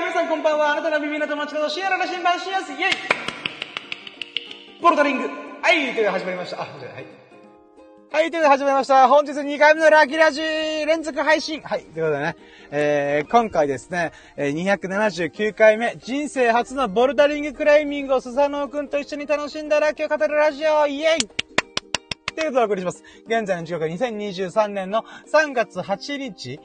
皆さんこんばんは。あなたの耳の友達のシアラの新版シアス、イェイボルダリング。はい、というで始まりました。あ、はい。はい、ということで始まりました。本日2回目のラッキーラジー連続配信。はい、ということでね、えー、今回ですね、え、279回目、人生初のボルダリングクライミングをスサノオくんと一緒に楽しんだラッキーを語るラジオ、イェイということでお送りします。現在の時刻は2023年の3月8日、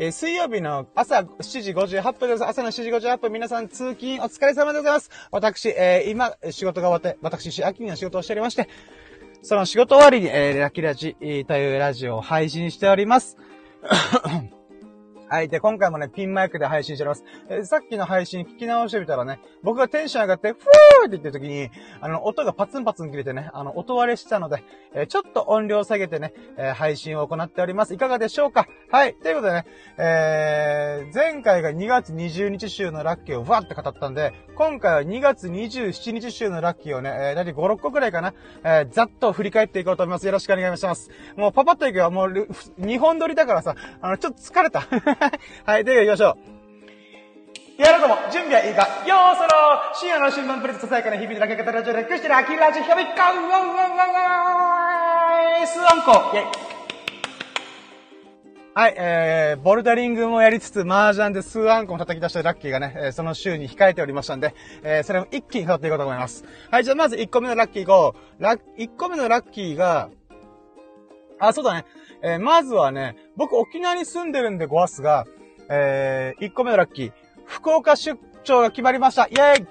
えー、水曜日の朝7時58分です。朝の7時58分、皆さん通勤お疲れ様でございます。私、えー、今、仕事が終わって、私、秋には仕事をしておりまして、その仕事終わりに、えー、ラキラジ、というラジオを配信しております。はい。で、今回もね、ピンマイクで配信しております。え、さっきの配信聞き直してみたらね、僕がテンション上がって、ふーって言ってる時に、あの、音がパツンパツン切れてね、あの、音割れしたので、え、ちょっと音量下げてね、え、配信を行っております。いかがでしょうか？はい。ということでね、えー、前回が2月20日週のラッキーをわーって語ったんで、今回は2月27日週のラッキーをね、えー、だいたい5、6個くらいかな、えー、ざっと振り返っていこうと思います。よろしくお願いします。もうパパッといくよ。もう、2本撮りだからさ、あの、ちょっと疲れた。はい、では行きましょう。やろうとも、準備はいいかよーそろ深夜の新聞プレゼントさやかな日々でラケ方ラジオレックしてる秋ラジオひょびっかうわうわうわうわスアンコイェイはい、えー、ボルダリングもやりつつ、麻雀で数アンコも叩き出したラッキーがね、えー、その週に控えておりましたんで、えー、それも一気に語っていこうと思います。はい、じゃあまず1個目のラッキー行こう。ラ1個目のラッキーが、あ、そうだね。えー、まずはね、僕沖縄に住んでるんでごわすが、えー、1個目のラッキー、福岡出張が決まりましたイェーイ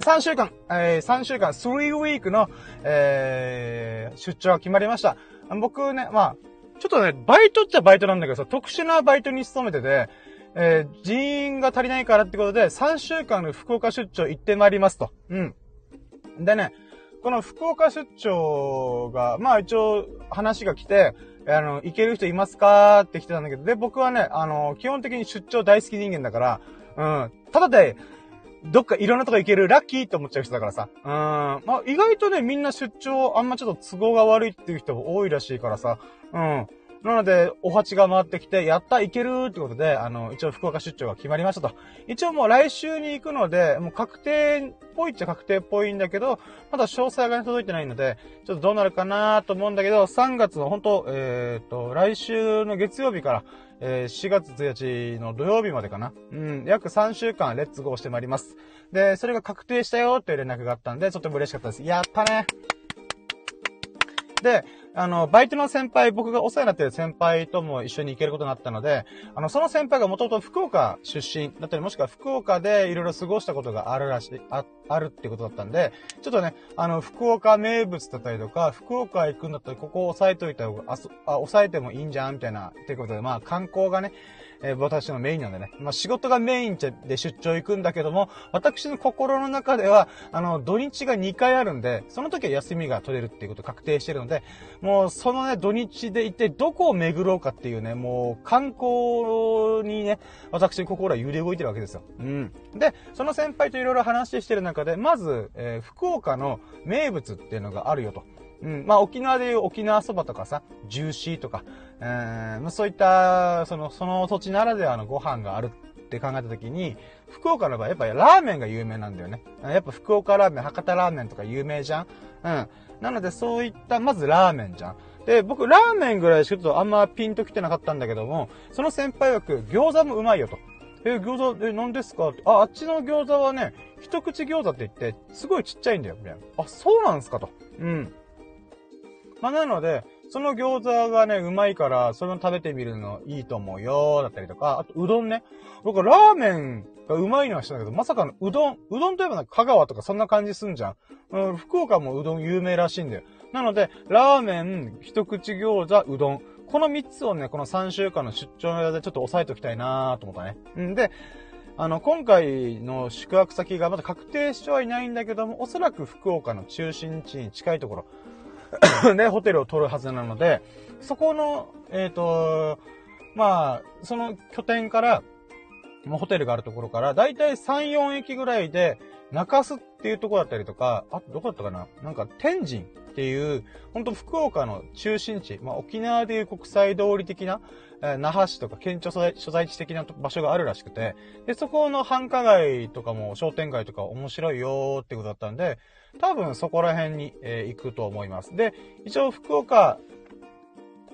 !3 週間、えー、3週間、3ウィークの、えー、出張が決まりました。僕ね、まあ、ちょっとね、バイトっちゃバイトなんだけどさ、特殊なバイトに勤めてて、えー、人員が足りないからってことで、3週間の福岡出張行ってまいりますと。うん。でね、この福岡出張が、まあ一応話が来て、あの、行ける人いますか？って来てたんだけど、で、僕はね、あの、基本的に出張大好き人間だから、うん、ただで、どっかいろんなとこ行けるラッキーって思っちゃう人だからさ。うん。まあ、意外とね、みんな出張あんまちょっと都合が悪いっていう人も多いらしいからさ。うん。なので、お鉢が回ってきて、やった、いけるってことで、あの、一応福岡出張が決まりましたと。一応もう来週に行くので、もう確定っぽいっちゃ確定っぽいんだけど、まだ詳細が届いてないので、ちょっとどうなるかなと思うんだけど、3月の本当えっ、ー、と、来週の月曜日から、えー、4月1日の土曜日までかな。うん、約3週間レッツゴーしてまいります。で、それが確定したよっていう連絡があったんで、ちょっと嬉しかったです。やったね。で、あの、バイトの先輩、僕がお世話になってる先輩とも一緒に行けることになったので、あの、その先輩がもともと福岡出身だったり、もしくは福岡でいろいろ過ごしたことがあるらしい、あ、あるってことだったんで、ちょっとね、あの、福岡名物だったりとか、福岡行くんだったらここを押さえといた方が、あ、あ押さえてもいいんじゃんみたいな、っていうことで、まあ、観光がね、えー、私のメインなんでね。まあ、仕事がメインで出張行くんだけども、私の心の中では、あの、土日が2回あるんで、その時は休みが取れるっていうこと確定してるので、もう、そのね、土日で行ってどこを巡ろうかっていうね、もう、観光にね、私の心は揺れ動いてるわけですよ。うん。で、その先輩といろいろ話してる中で、まず、えー、福岡の名物っていうのがあるよと。うん。まあ、沖縄でいう沖縄そばとかさ、ジューシーとか、えー、まあ、そういった、その、その土地ならではのご飯があるって考えたときに、福岡の場合、やっぱラーメンが有名なんだよね。やっぱ福岡ラーメン、博多ラーメンとか有名じゃんうん。なので、そういった、まずラーメンじゃん。で、僕、ラーメンぐらいしかちょっとあんまピンと来てなかったんだけども、その先輩枠、餃子もうまいよと。え、餃子、え、何ですか？って。あ、あっちの餃子はね、一口餃子って言って、すごいちっちゃいんだよ、みたいな。あ、そうなんすかと。うん。まあ、なので、その餃子がね、うまいから、それを食べてみるのいいと思うよ、だったりとか、あと、うどんね。僕、ラーメンがうまいのは知ったけど、まさかのうどん、うどんといえば香川とかそんな感じすんじゃん。うん、福岡もうどん有名らしいんだよ。なので、ラーメン、一口餃子、うどん。この3つをね、この3週間の出張の間でちょっと押さえておきたいなと思ったね。んで、あの、今回の宿泊先がまだ確定してはいないんだけども、おそらく福岡の中心地に近いところ、ね、ホテルを取るはずなので、そこの、えっ、ー、と、まあ、その拠点から、もうホテルがあるところから、だいたい3、4駅ぐらいで、中洲っていうとこだったりとか、あどこだったかな？なんか天神っていう、ほんと福岡の中心地、まあ沖縄でいう国際通り的な、えー那覇市とか県庁所在所在地的な場所があるらしくて、で、そこの繁華街とかも商店街とか面白いよーってことだったんで、多分そこら辺に、えー行くと思います。で、一応福岡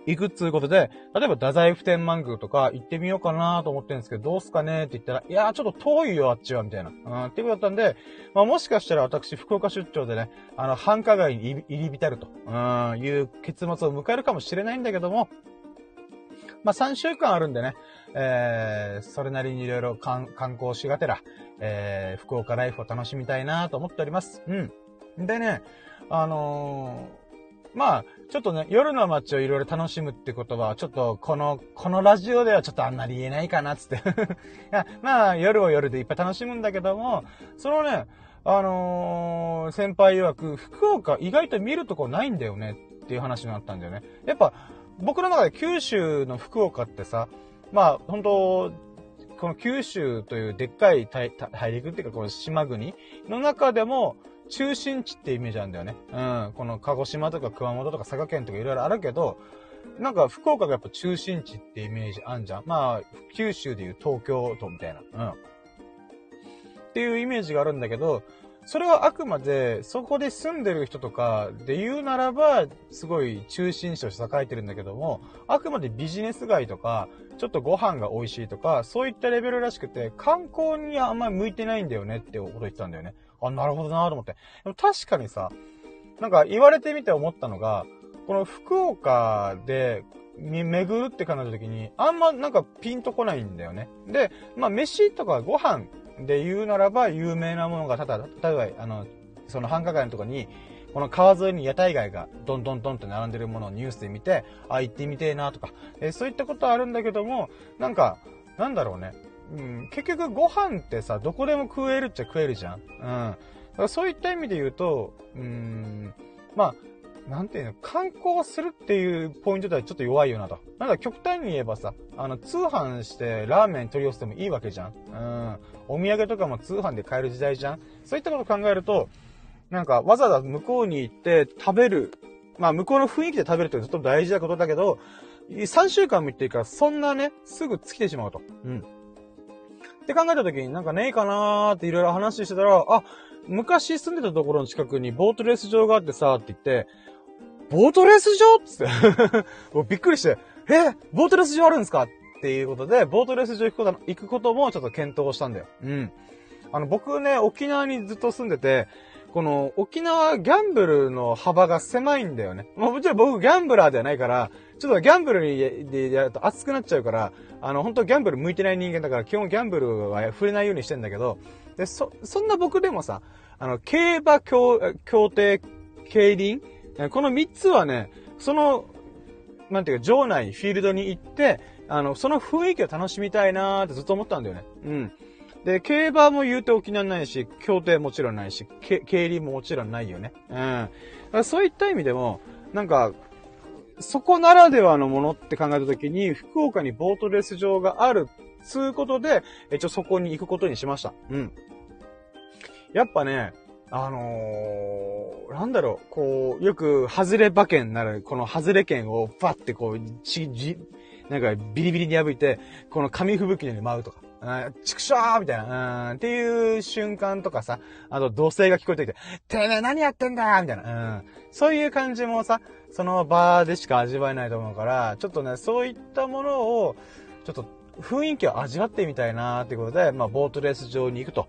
行くっつうことで、例えば太宰府天満宮とか行ってみようかなと思ってるんですけど、どうすかね？って言ったら、いやーちょっと遠いよ、あっちは、みたいな。うん、っていうことだったんで、まあもしかしたら私、福岡出張でね、あの、繁華街に入り浸ると、うん、いう結末を迎えるかもしれないんだけども、まあ3週間あるんでね、えー、それなりにいろいろ観光しがてら、えー、福岡ライフを楽しみたいなと思っております。うん。でね、あのーまあ、ちょっとね、夜の街をいろいろ楽しむってことは、ちょっとこの、このラジオではちょっとあんまり言えないかな、つって。いや、まあ、夜を夜でいっぱい楽しむんだけども、そのね、あのー先輩曰く、福岡意外と見るとこないんだよねっていう話になったんだよね。やっぱ、僕の中で九州の福岡ってさ、まあ、本当この九州というでっかい大大陸っていうか、この島国の中でも、中心地ってイメージなんだよね。うん。この鹿児島とか熊本とか佐賀県とかいろいろあるけど、なんか福岡がやっぱ中心地ってイメージあんじゃん。まあ、九州でいう東京都みたいな。うん。っていうイメージがあるんだけど、それはあくまで、そこで住んでる人とかで言うならば、すごい中心地として栄えてるんだけども、あくまでビジネス街とか、ちょっとご飯が美味しいとか、そういったレベルらしくて、観光にあんまり向いてないんだよねってこと言ってたんだよね。あ、なるほどなと思って。でも確かにさ、なんか言われてみて思ったのが、この福岡で、に巡るって考えた時に、あんまなんかピンとこないんだよね。で、まあ飯とかご飯で言うならば有名なものが、ただ、例えば、あの、その繁華街のとこに、この川沿いに屋台街がどんどんどんって並んでるものをニュースで見て、あ、行ってみてえなとか、えーそういったことはあるんだけども、なんか、なんだろうね。うん、結局ご飯ってさ、どこでも食えるっちゃ食えるじゃん。うん。だからそういった意味で言うと、うん、まあ、なんていうの、観光するっていうポイントではちょっと弱いよなと。なんか極端に言えばさ、あの、通販してラーメン取り寄せてもいいわけじゃん。うん。お土産とかも通販で買える時代じゃん。そういったことを考えると、なんかわざわざ向こうに行って食べる。まあ向こうの雰囲気で食べるってとても大事なことだけど、3週間も行ってるからそんなね、すぐ尽きてしまうと。うん。って考えた時になんかねえかなーっていろいろ話してたら、あ、昔住んでたところの近くにボートレース場があってさ、って言って、ボートレース場つって。もうびっくりして、えボートレース場あるんですかっていうことで、ボートレース場行くこと、行くこともちょっと検討したんだよ。うん。あの、僕ね、沖縄にずっと住んでて、この沖縄ギャンブルの幅が狭いんだよね。まあもちろん僕ギャンブラーではないから、ちょっとギャンブルでやると熱くなっちゃうから、あの、本当ギャンブル向いてない人間だから基本ギャンブルは触れないようにしてんだけど、で、そ、そんな僕でもさ、あの、競馬協、協定、競輪この3つはね、その、なんていうか、場内、フィールドに行って、あの、その雰囲気を楽しみたいなーってずっと思ったんだよね。うん。で、競馬も言うて沖縄ないし、協定もちろんないし、競輪ももちろんないよね。うん。そういった意味でも、なんか、そこならではのものって考えたときに、福岡にボートレース場がある、つうことで、一応そこに行くことにしました。うん。やっぱね、あのー、なんだろう、こう、よく、外れ馬券なる、この外れ券をバッてこう、ち、じ、なんかビリビリに破いて、この紙吹雪のように舞うとか、あーチクショーみたいな、うん、っていう瞬間とかさ、あと、同性が聞こえてきて、てめえ何やってんだみたいな、うん。そういう感じもさ、その場でしか味わえないと思うから、ちょっとね、そういったものを、ちょっと、雰囲気を味わってみたいなってことで、まあ、ボートレース場に行くと。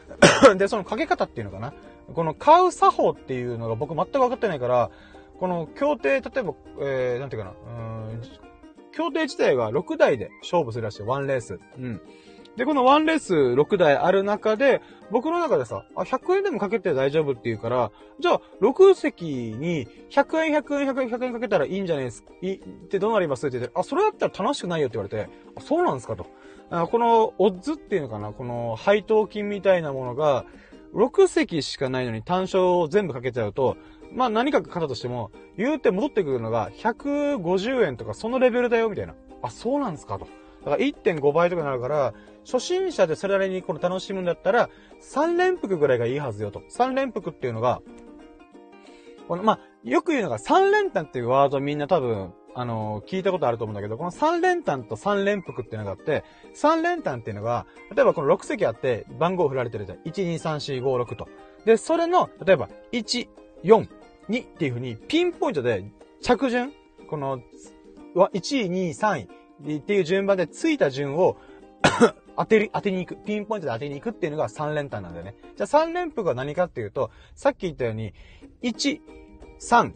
で、そのかけ方っていうのかな。この買う作法っていうのが僕全く分かってないから、この協定、例えば、えー、なんていうかな、うーん、協定自体が6台で勝負するらしい。ワンレース。うん。で、このワンレース6台ある中で、僕の中でさ、あ、100円でもかけて大丈夫って言うから、じゃあ、6席に100円、100円、100円、100円かけたらいいんじゃないですか、いってどうなりますって言って、あ、それだったら楽しくないよって言われて、あ、そうなんですかと。あこの、オッズっていうのかな、この配当金みたいなものが、6席しかないのに単勝を全部かけちゃうと、まあ何か勝ったとしても、言うて戻ってくるのが150円とかそのレベルだよ、みたいな。あ、そうなんですかと。だから1.5倍とかになるから、初心者でそれなりにこの楽しむんだったら、3連複ぐらいがいいはずよと。3連複っていうのが、この、まあ、よく言うのが3連単っていうワードみんな多分、あのー、聞いたことあると思うんだけど、この3連単と3連複っていうのがあって、3連単っていうのが、例えばこの6席あって番号振られてるじゃん。1、2、3、4、5、6と。で、それの、例えば、1、4、2っていう風にピンポイントで着順、この、1位、2位、3位っていう順番でついた順を 当てる、当てに行く。ピンポイントで当てに行くっていうのが3連単なんだよね。じゃあ3連符が何かっていうと、さっき言ったように、1、3、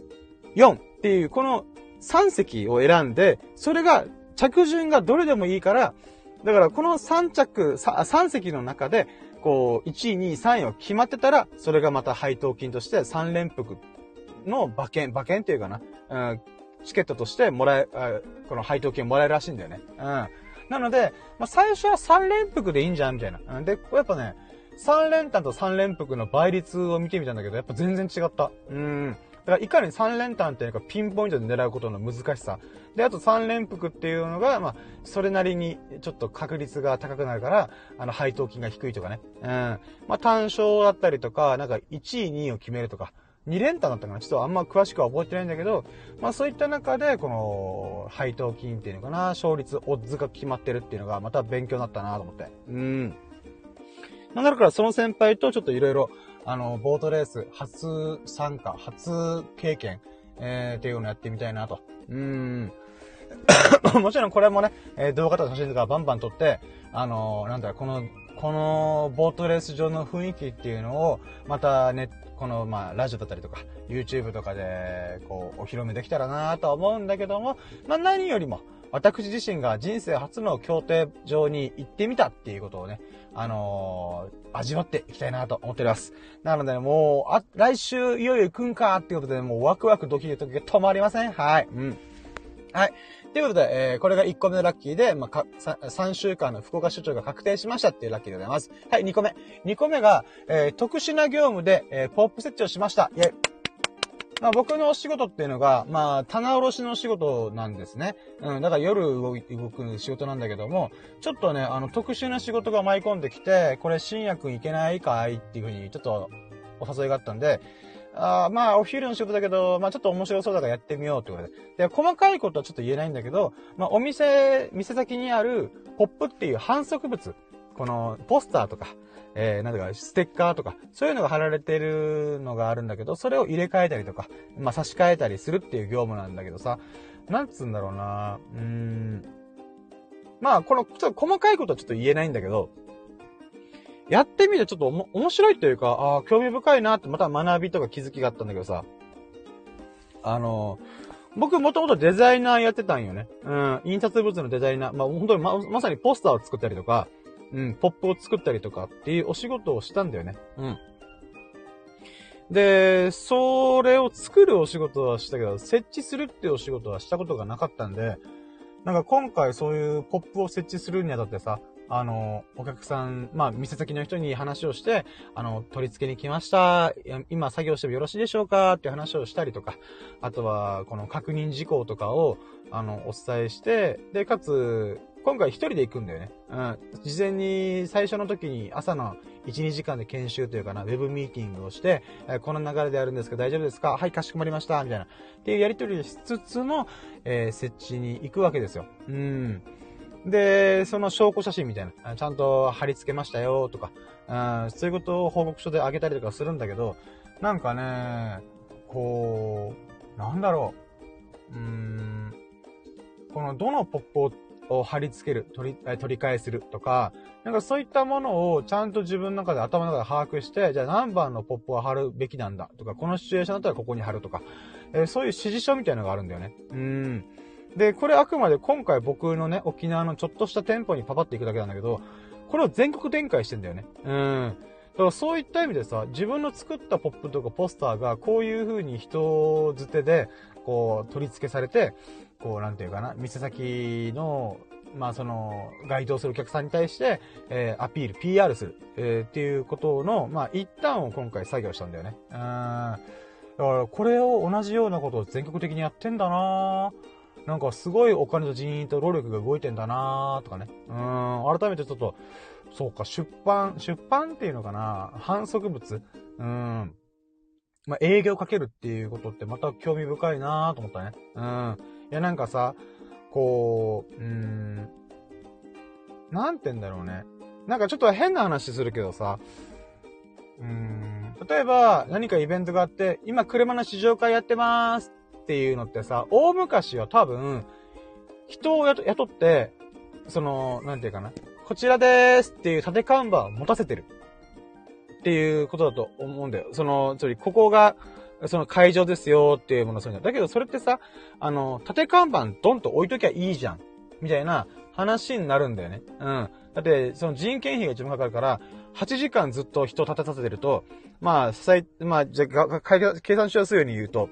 4っていう、この3席を選んで、それが、着順がどれでもいいから、だからこの3着、3席の中で、こう、1、2、3位を決まってたら、それがまた配当金として3連複の馬券、馬券っていうかな、うん、チケットとしてもらえ、この配当金もらえるらしいんだよね。うん。なので、まあ、最初は3連複でいいんじゃんみたいな。うんで、やっぱね、3連単と3連複の倍率を見てみたんだけど、やっぱ全然違った。うん。だからいかに3連単っていうかピンポイントで狙うことの難しさ。で、あと3連複っていうのが、まあ、それなりにちょっと確率が高くなるから、あの、配当金が低いとかね。うん。まあ、単勝だったりとか、なんか1位、2位を決めるとか。2連単だったかなちょっとあんま詳しくは覚えてないんだけど、まあそういった中で、この、配当金っていうのかな、勝率、オッズが決まってるっていうのが、また勉強になったなと思って。うん。なんだからその先輩とちょっといろいろ、あの、ボートレース、初参加、初経験、えー、っていうのをやってみたいなと。うん。もちろんこれもね、えー、動画とか写真とかバンバン撮って、あのー、なんだろ、この、このボートレース上の雰囲気っていうのを、またね、この、まあ、ラジオだったりとか、YouTube とかで、こう、お披露目できたらなと思うんだけども、まあ、何よりも、私自身が人生初の協定場に行ってみたっていうことをね、あのー、味わっていきたいなと思っております。なので、もう、あ、来週いよいよ行くんかっていうことで、もうワクワクドキドキが止まりません？はい。うん。はい。ということで、えー、これが1個目のラッキーで、まあ、か、3週間の福岡出張が確定しましたっていうラッキーでございます。はい、2個目。2個目が、えー、特殊な業務で、えー、ポップ設置をしました。イェイ。まあ僕のお仕事っていうのが、まあ棚卸しの仕事なんですね。うん、だから夜動く仕事なんだけども、ちょっとね、あの特殊な仕事が舞い込んできて、これ深夜くんいけないかいっていうふうにちょっとお誘いがあったんで、あまあ、お昼の仕事だけど、まあちょっと面白そうだからやってみようってことで。で、細かいことはちょっと言えないんだけど、まあお店、店先にあるポップっていう反則物、このポスターとか、えー、なんだか、ステッカーとか、そういうのが貼られてるのがあるんだけど、それを入れ替えたりとか、まあ、差し替えたりするっていう業務なんだけどさ、なんつうんだろうなうーん。まあ、この、ちょっと細かいことはちょっと言えないんだけど、やってみてちょっとおも面白いというか、ああ、興味深いなってまた学びとか気づきがあったんだけどさ、あの僕もともとデザイナーやってたんよね。うん。印刷物のデザイナー。まあ、本当にま、まさにポスターを作ったりとか、うん、ポップを作ったりとかっていうお仕事をしたんだよね。うん。で、それを作るお仕事はしたけど、設置するっていうお仕事はしたことがなかったんで、なんか今回そういうポップを設置するにあたってさ、あの、お客さん、まあ、店先の人に話をして、あの、取り付けに来ました。今作業してもよろしいでしょうか？っていう話をしたりとか、あとは、この確認事項とかを、あの、お伝えして、で、かつ、今回一人で行くんだよね。うん。事前に最初の時に朝の1、2時間で研修というかな、ウェブミーティングをして、え、この流れでやるんですけど大丈夫ですか？はい、かしこまりました。みたいな。っていうやりとりをしつつの、えー、設置に行くわけですよ。うん。で、その証拠写真みたいな、ちゃんと貼り付けましたよとか、うん、そういうことを報告書であげたりとかするんだけど、なんかね、こう、なんだろう。うーん、このどのポップを貼り付ける、取り、取り替えするとか、なんかそういったものをちゃんと自分の中で頭の中で把握して、じゃあ何番のポップを貼るべきなんだとか、このシチュエーションだったらここに貼るとか、えー、そういう指示書みたいなのがあるんだよね。うん。で、これあくまで今回僕のね、沖縄のちょっとした店舗にパパっていくだけなんだけど、これを全国展開してんだよね。うん。だからそういった意味でさ、自分の作ったポップとかポスターがこういう風に人づてで、こう取り付けされて、こうなんていうかな、店先のまあその、該当するお客さんに対して、えー、アピール、PR する、えー、っていうことの、まあ一旦を今回作業したんだよね。うん。だからこれを同じようなことを全国的にやってんだなぁなんかすごいお金と人員と労力が動いてんだなーとかね。うん、改めてちょっと、そうか、出版、出版っていうのかな反則物？うん。まあ、営業かけるっていうことってまた興味深いなーと思ったね。うん。いや、なんかさ、こう、うん、なんて言うんだろうね。なんかちょっと変な話するけどさ、うん、例えば何かイベントがあって、今車の試乗会やってまーすっていうのってさ、大昔は多分、人を雇って、その、なんていうかな。こちらでーすっていう縦看板を持たせてる。っていうことだと思うんだよ。その、つまり、ここが、その会場ですよっていうものするんだ。だけどそれってさ、あの、縦看板ドンと置いときゃいいじゃん。みたいな話になるんだよね。うん。だって、その人件費が一番かかるから、8時間ずっと人を立てさせてると、まあ、最、まあ、じゃあ、計算しやすいように言うと、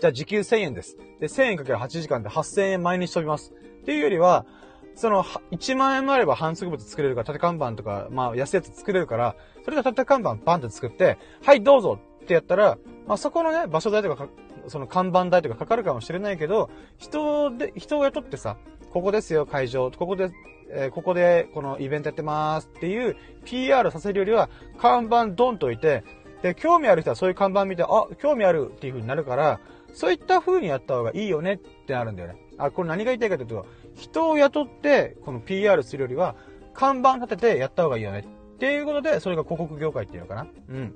じゃあ時給1000円です。で、1000円かける8時間で8000円毎日飛びます。っていうよりは、その、1万円もあれば反則物作れるから、縦看板とか、まあ、安いやつ作れるから、それで縦看板バンって作って、はい、どうぞってやったら、まあ、そこのね、場所代とかその看板代とかかかるかもしれないけど、人で、人を雇ってさ、ここですよ、会場。ここで、えー、ここで、このイベントやってますっていう PR させるよりは、看板ドンといて、で、興味ある人はそういう看板見て、あ、興味あるっていう風になるから、そういった風にやった方がいいよねってなるんだよね。あ、これ何が言いたいかというと、人を雇って、この PR するよりは、看板立ててやった方がいいよね。っていうことで、それが広告業界っていうのかな。うん。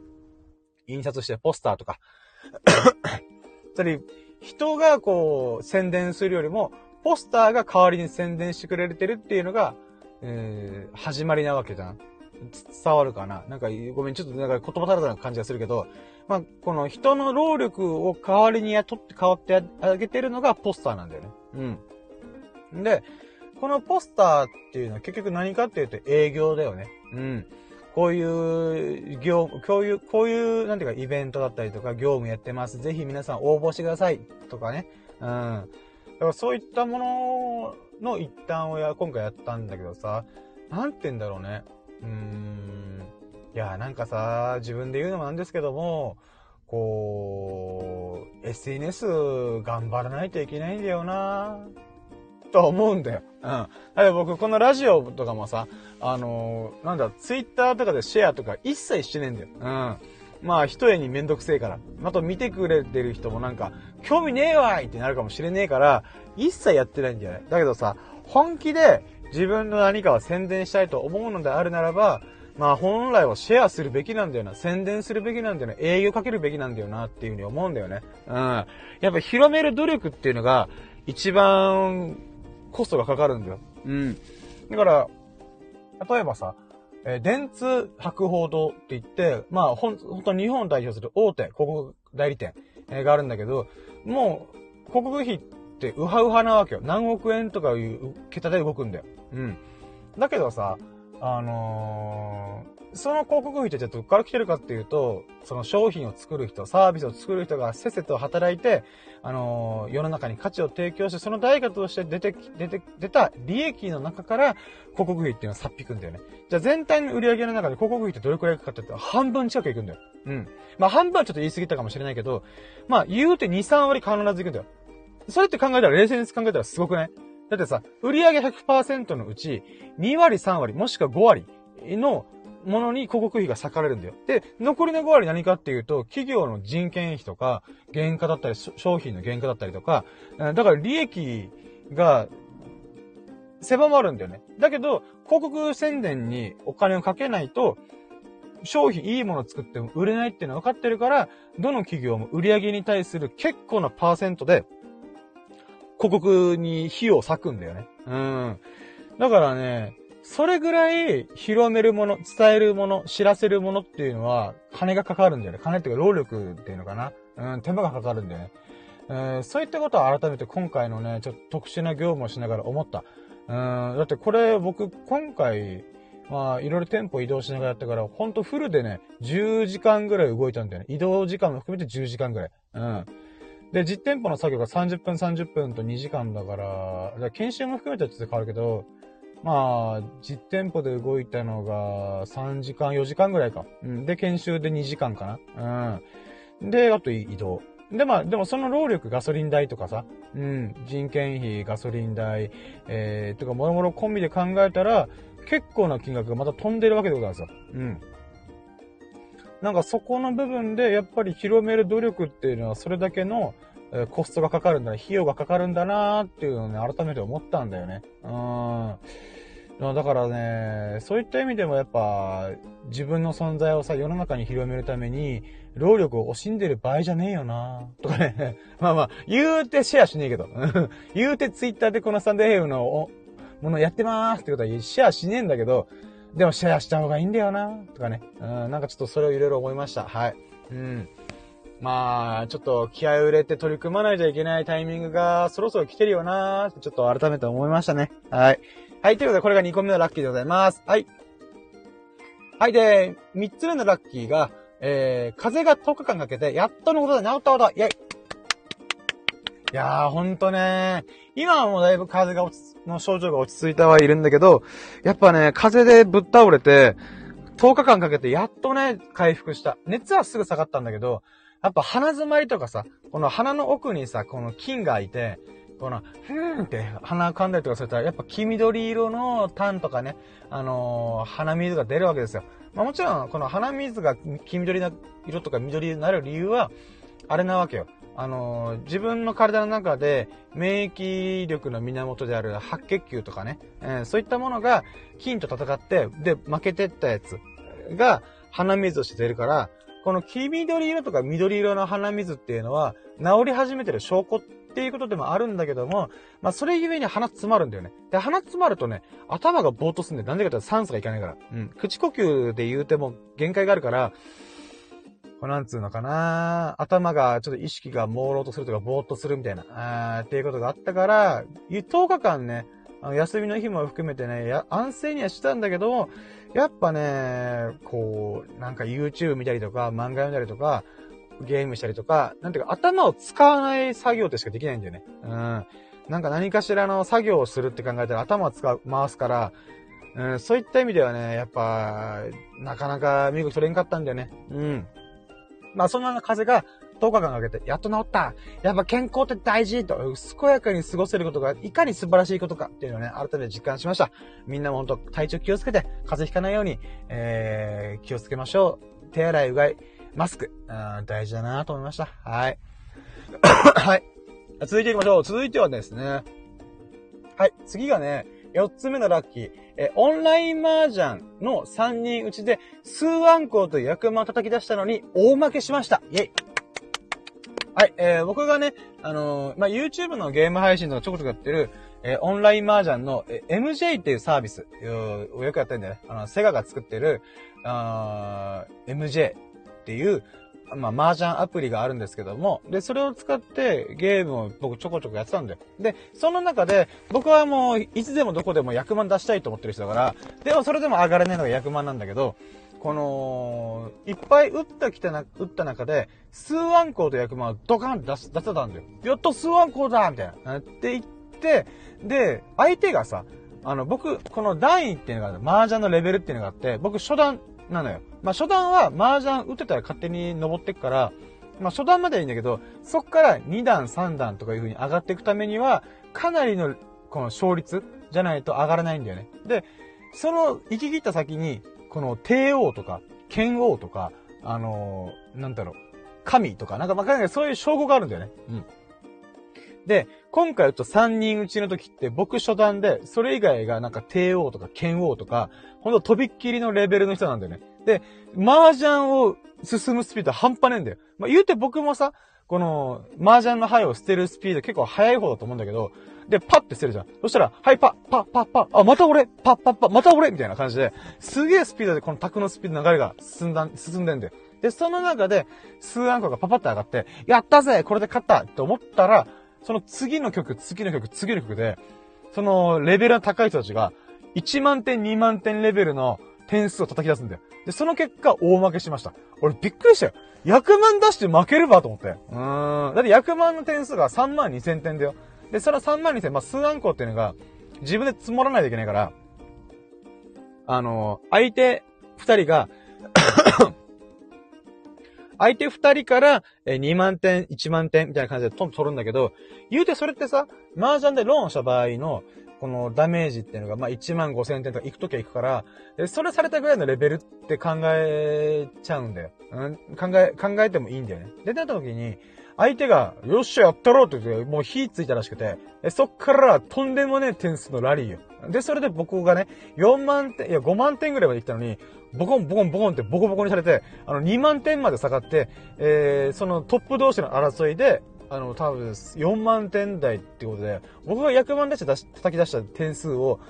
印刷してポスターとか。つまり、人がこう、宣伝するよりも、ポスターが代わりに宣伝してくれてるっていうのが、えー、始まりなわけじゃん。伝わるかななんか、ごめん、ちょっとなんか言葉足らずな感じがするけど、まあ、この人の労力を代わりに雇って変わってあげてるのがポスターなんだよね。うん。で、このポスターっていうのは結局何かっていうと営業だよね。うん。こういう業、こういう、こういう、なんていうか、イベントだったりとか、業務やってます。ぜひ皆さん応募してください。とかね。うん。だからそういったものの一端をや、今回やったんだけどさ、なんて言うんだろうね。うーん。いや、なんかさ、自分で言うのもなんですけども、こう、SNS 頑張らないといけないんだよなと思うんだよ。うん。だって僕、このラジオとかもさ、あのー、なんだ、ツイッターとかでシェアとか一切してねえんだよ。うん。まあ、一重にめんどくせえから。あと見てくれてる人もなんか、興味ねえわいってなるかもしれねえから、一切やってないんじゃないだけどさ、本気で自分の何かを宣伝したいと思うのであるならば、まあ本来はシェアするべきなんだよな。宣伝するべきなんだよな。営業かけるべきなんだよなっていうふうに思うんだよね。うん。やっぱ広める努力っていうのが一番コストがかかるんだよ。うん。だから、例えばさ、えー、電通博報堂って言って、まあ、ほん、ほんと日本を代表する大手広告代理店、えー、があるんだけど、もう、広告費ってウハウハなわけよ。何億円とかいう桁で動くんだよ。うん。だけどさ、あのー、その広告費ってじゃどっから来てるかっていうと、その商品を作る人、サービスを作る人がせっせと働いて、あのー、世の中に価値を提供して、その代価として出て、出て、出た利益の中から広告費っていうのはさっ引くんだよね。じゃあ全体の売り上げの中で広告費ってどれくらいかかって言ったら半分近くいくんだよ。うん。まあ半分はちょっと言い過ぎたかもしれないけど、まあ言うて2、3割必ずいくんだよ。それって考えたら、冷静に考えたらすごくない？だってさ、売上100%のうち、2割、3割、もしくは5割のものに広告費が割かれるんだよ。で、残りの5割何かっていうと、企業の人件費とか、原価だったり、商品の原価だったりとか、だから利益が狭まるんだよね。だけど、広告宣伝にお金をかけないと、商品いいものを作っても売れないっていうのは分かってるから、どの企業も売り上げに対する結構なパーセントで、広告に火を割くんだよね。うん。だからね、それぐらい広めるもの、伝えるもの、知らせるものっていうのは、金がかかるんだよね。金っていうか労力っていうのかな。うん、手間がかかるんだよね。えー、そういったことは改めて今回のね、ちょっと特殊な業務をしながら思った。うん、だってこれ僕今回、まあ、いろいろ店舗移動しながらやったから、ほんとフルでね、10時間ぐらい動いたんだよね。移動時間も含めて10時間ぐらい。うん。で、実店舗の作業が30分30分と2時間だから、から研修も含めてちょっと変わるけど、まあ、実店舗で動いたのが3時間、4時間ぐらいか。うん。で、研修で2時間かな。うん。で、あと移動。で、まあ、でもその労力、ガソリン代とかさ、うん、人件費、ガソリン代、えー、とか、もろもろコンビで考えたら、結構な金額がまた飛んでるわけでございますよ。うん。なんかそこの部分で、やっぱり広める努力っていうのは、それだけの、コストがかかるんだな、費用がかかるんだなーっていうのをね、改めて思ったんだよね。うん。だからね、そういった意味でもやっぱ、自分の存在をさ、世の中に広めるために、労力を惜しんでる場合じゃねえよなとかね。まあまあ、言うてシェアしねえけど。言うてツイッターでこのスタンド FM のものやってまーすってことはシェアしねえんだけど、でもシェアした方がいいんだよなとかね。うん、なんかちょっとそれをいろいろ思いました。はい。うん。まあ、ちょっと気合を入れて取り組まないといけないタイミングがそろそろ来てるよなーってちょっと改めて思いましたね。はい。はい、ということで、これが2個目のラッキーでございます。はい。はい、で、3つ目のラッキーが、えー、風が10日間かけて、やっとのことで治ったことだ、イェイいやー、ほんとね今はもうだいぶ風が落ち、の症状が落ち着いたはいるんだけど、やっぱね、風邪でぶっ倒れて、10日間かけてやっとね、回復した。熱はすぐ下がったんだけど、やっぱ鼻詰まりとかさ、この鼻の奥にさ、この菌がいて、この、ふーんって鼻噛んだりとかすると、やっぱ黄緑色の痰とかね、あのー、鼻水が出るわけですよ。まあもちろん、この鼻水が黄緑な色とか緑になる理由は、あれなわけよ。あの、自分の体の中で免疫力の源である白血球とかね、えー、そういったものが菌と戦って、で、負けてったやつが鼻水として出るから、この黄緑色とか緑色の鼻水っていうのは治り始めてる証拠っていうことでもあるんだけども、まあ、それゆえに鼻詰まるんだよね。で、鼻詰まるとね、頭がぼーっとすんで、なんでかって酸素がいかないから。うん。口呼吸で言うても限界があるから、こなんつうのかな頭がちょっと意識が朦朧とするとかぼーっとするみたいな、あっていうことがあったから、10日間ね、あの休みの日も含めてね、安静にはしたんだけど、やっぱね、こう、なんか YouTube 見たりとか、漫画読んだりとか、ゲームしたりとか、なんていうか頭を使わない作業ってしかできないんだよね。うん。なんか何かしらの作業をするって考えたら頭を使う、回すから、うん、そういった意味ではね、やっぱ、なかなか身動き取れんかったんだよね。うん。まあそんな風が10日間かけて、やっと治ったやっぱ健康って大事と、健やかに過ごせることがいかに素晴らしいことかっていうのをね、改めて実感しました。みんなも本当体調気をつけて、風邪ひかないように、えー、気をつけましょう。手洗い、うがい、マスク、大事だなと思いました。はい。はい。続いていきましょう。続いてはですね。はい。次がね、4つ目のラッキー。え、オンライン麻雀の3人うちで、数アンコウという役満を叩き出したのに、大負けしました。イェイ。はい、えー、僕がね、あのー、まあ、YouTube のゲーム配信とかちょこちょこやってる、えー、オンライン麻雀の、え MJ っていうサービスをよくやってるんだよね。あの、セガが作ってる、あ MJ っていう、まあ、麻雀アプリがあるんですけども、で、それを使ってゲームを僕ちょこちょこやってたんだよ。で、その中で、僕はもう、いつでもどこでも役満出したいと思ってる人だから、でもそれでも上がれないのが役満なんだけど、この、いっぱい打ったきたな、打った中で、数アンコウと役満をドカンって出す、出せたんだよ。やっと数アンコウだみたいな。って言って、で、相手がさ、あの、僕、この段位っていうのが、麻雀のレベルっていうのがあって、僕初段なのよ。まあ、初段は麻雀打ってたら勝手に登ってくから、まあ、初段まではいいんだけど、そっから2段、3段とかいう風に上がっていくためには、かなりの、この勝率じゃないと上がらないんだよね。で、その、行き切った先に、この帝王とか、剣王とか、あのー、なんだろう、神とか、なんかわかんないそういう称号があるんだよね。うん。で、今回言うと3人うちの時って僕初段で、それ以外がなんか帝王とか剣王とか、ほんととびっきりのレベルの人なんだよね。で、麻雀を進むスピード半端ねえんだよ。まあ、言うて僕もさ、この、麻雀の牌を捨てるスピード結構速い方だと思うんだけど、で、パッて捨てるじゃん。そしたら、はい、パッ、パッ、パッ、パッ、あ、また俺、パッ、パッ、パッ、また俺みたいな感じで、すげえスピードでこの卓のスピード流れが進んだ、進んでんだよ。で、その中で、数アンコがパパッと上がって、やったぜこれで勝ったって思ったら、その次の曲、次の曲、次の曲で、そのレベルの高い人たちが、1万点、2万点レベルの点数を叩き出すんだよ。で、その結果、大負けしました。俺びっくりしたよ。100万出して負けるばと思って。うーん。だって100万の点数が3万2千点だよ。で、それは3万2千、まあ、数アンコっていうのが、自分で積もらないといけないから、あの、相手2人が相手二人から、え2万点、1万点みたいな感じでトン取るんだけど、言うてそれってさ、麻雀でローンした場合の、このダメージっていうのが、まあ、1万5千点とか行くときは行くから、それされたぐらいのレベルって考えちゃうんだよ。うん、考え、考えてもいいんだよね。で、出たときに、相手が、よっしゃ、やったろうって言って、もう火ついたらしくて、そっからとんでもねえ点数のラリーよ。で、それで僕がね、4万点、いや5万点ぐらいまで来たのに、ボコンボコンボコンってボコボコにされて、あの2万点まで下がって、えー、そのトップ同士の争いで、あの、多分4万点台ってことで、僕が役満出して出し、叩き出した点数を、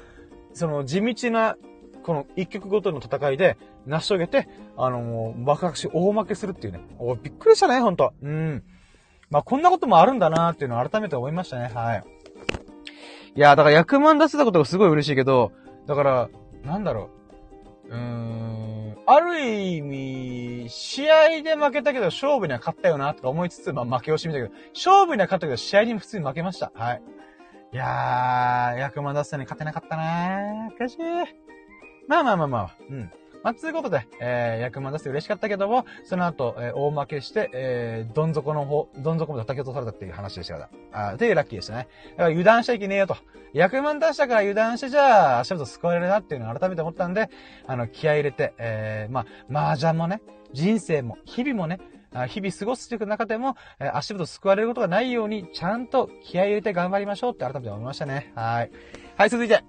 その地道な、この一曲ごとの戦いで成し遂げて、あの、もう、爆し大負けするっていうね。おびっくりしたね、ほんと。うん。まあ、こんなこともあるんだなっていうのを改めて思いましたね。はい。いや、だから役満出せたことがすごい嬉しいけど、だから、なんだろう。うーん、ある意味、試合で負けたけど勝負には勝ったよなとか思いつつ、まあ負け惜しみだけど、勝負には勝ったけど試合に普通に負けました。はい。いやー、役満出せたに勝てなかったなー。悔しい。まあまあまあまあ。うん。まあ、つうことで、えー、役満出して嬉しかったけども、その後、えー、大負けして、えー、どん底の方、どん底まで叩き落とされたっていう話でしたから。あっていうラッキーでしたね。だから油断しちゃいけねえよと。役満出したから油断してじゃあ、足元救われるなっていうのを改めて思ったんで、あの、気合入れて、えー、まあ、麻雀もね、人生も、日々もね、日々過ごすという中でも、え足元救われることがないように、ちゃんと気合入れて頑張りましょうって改めて思いましたね。はい。はい、続いて。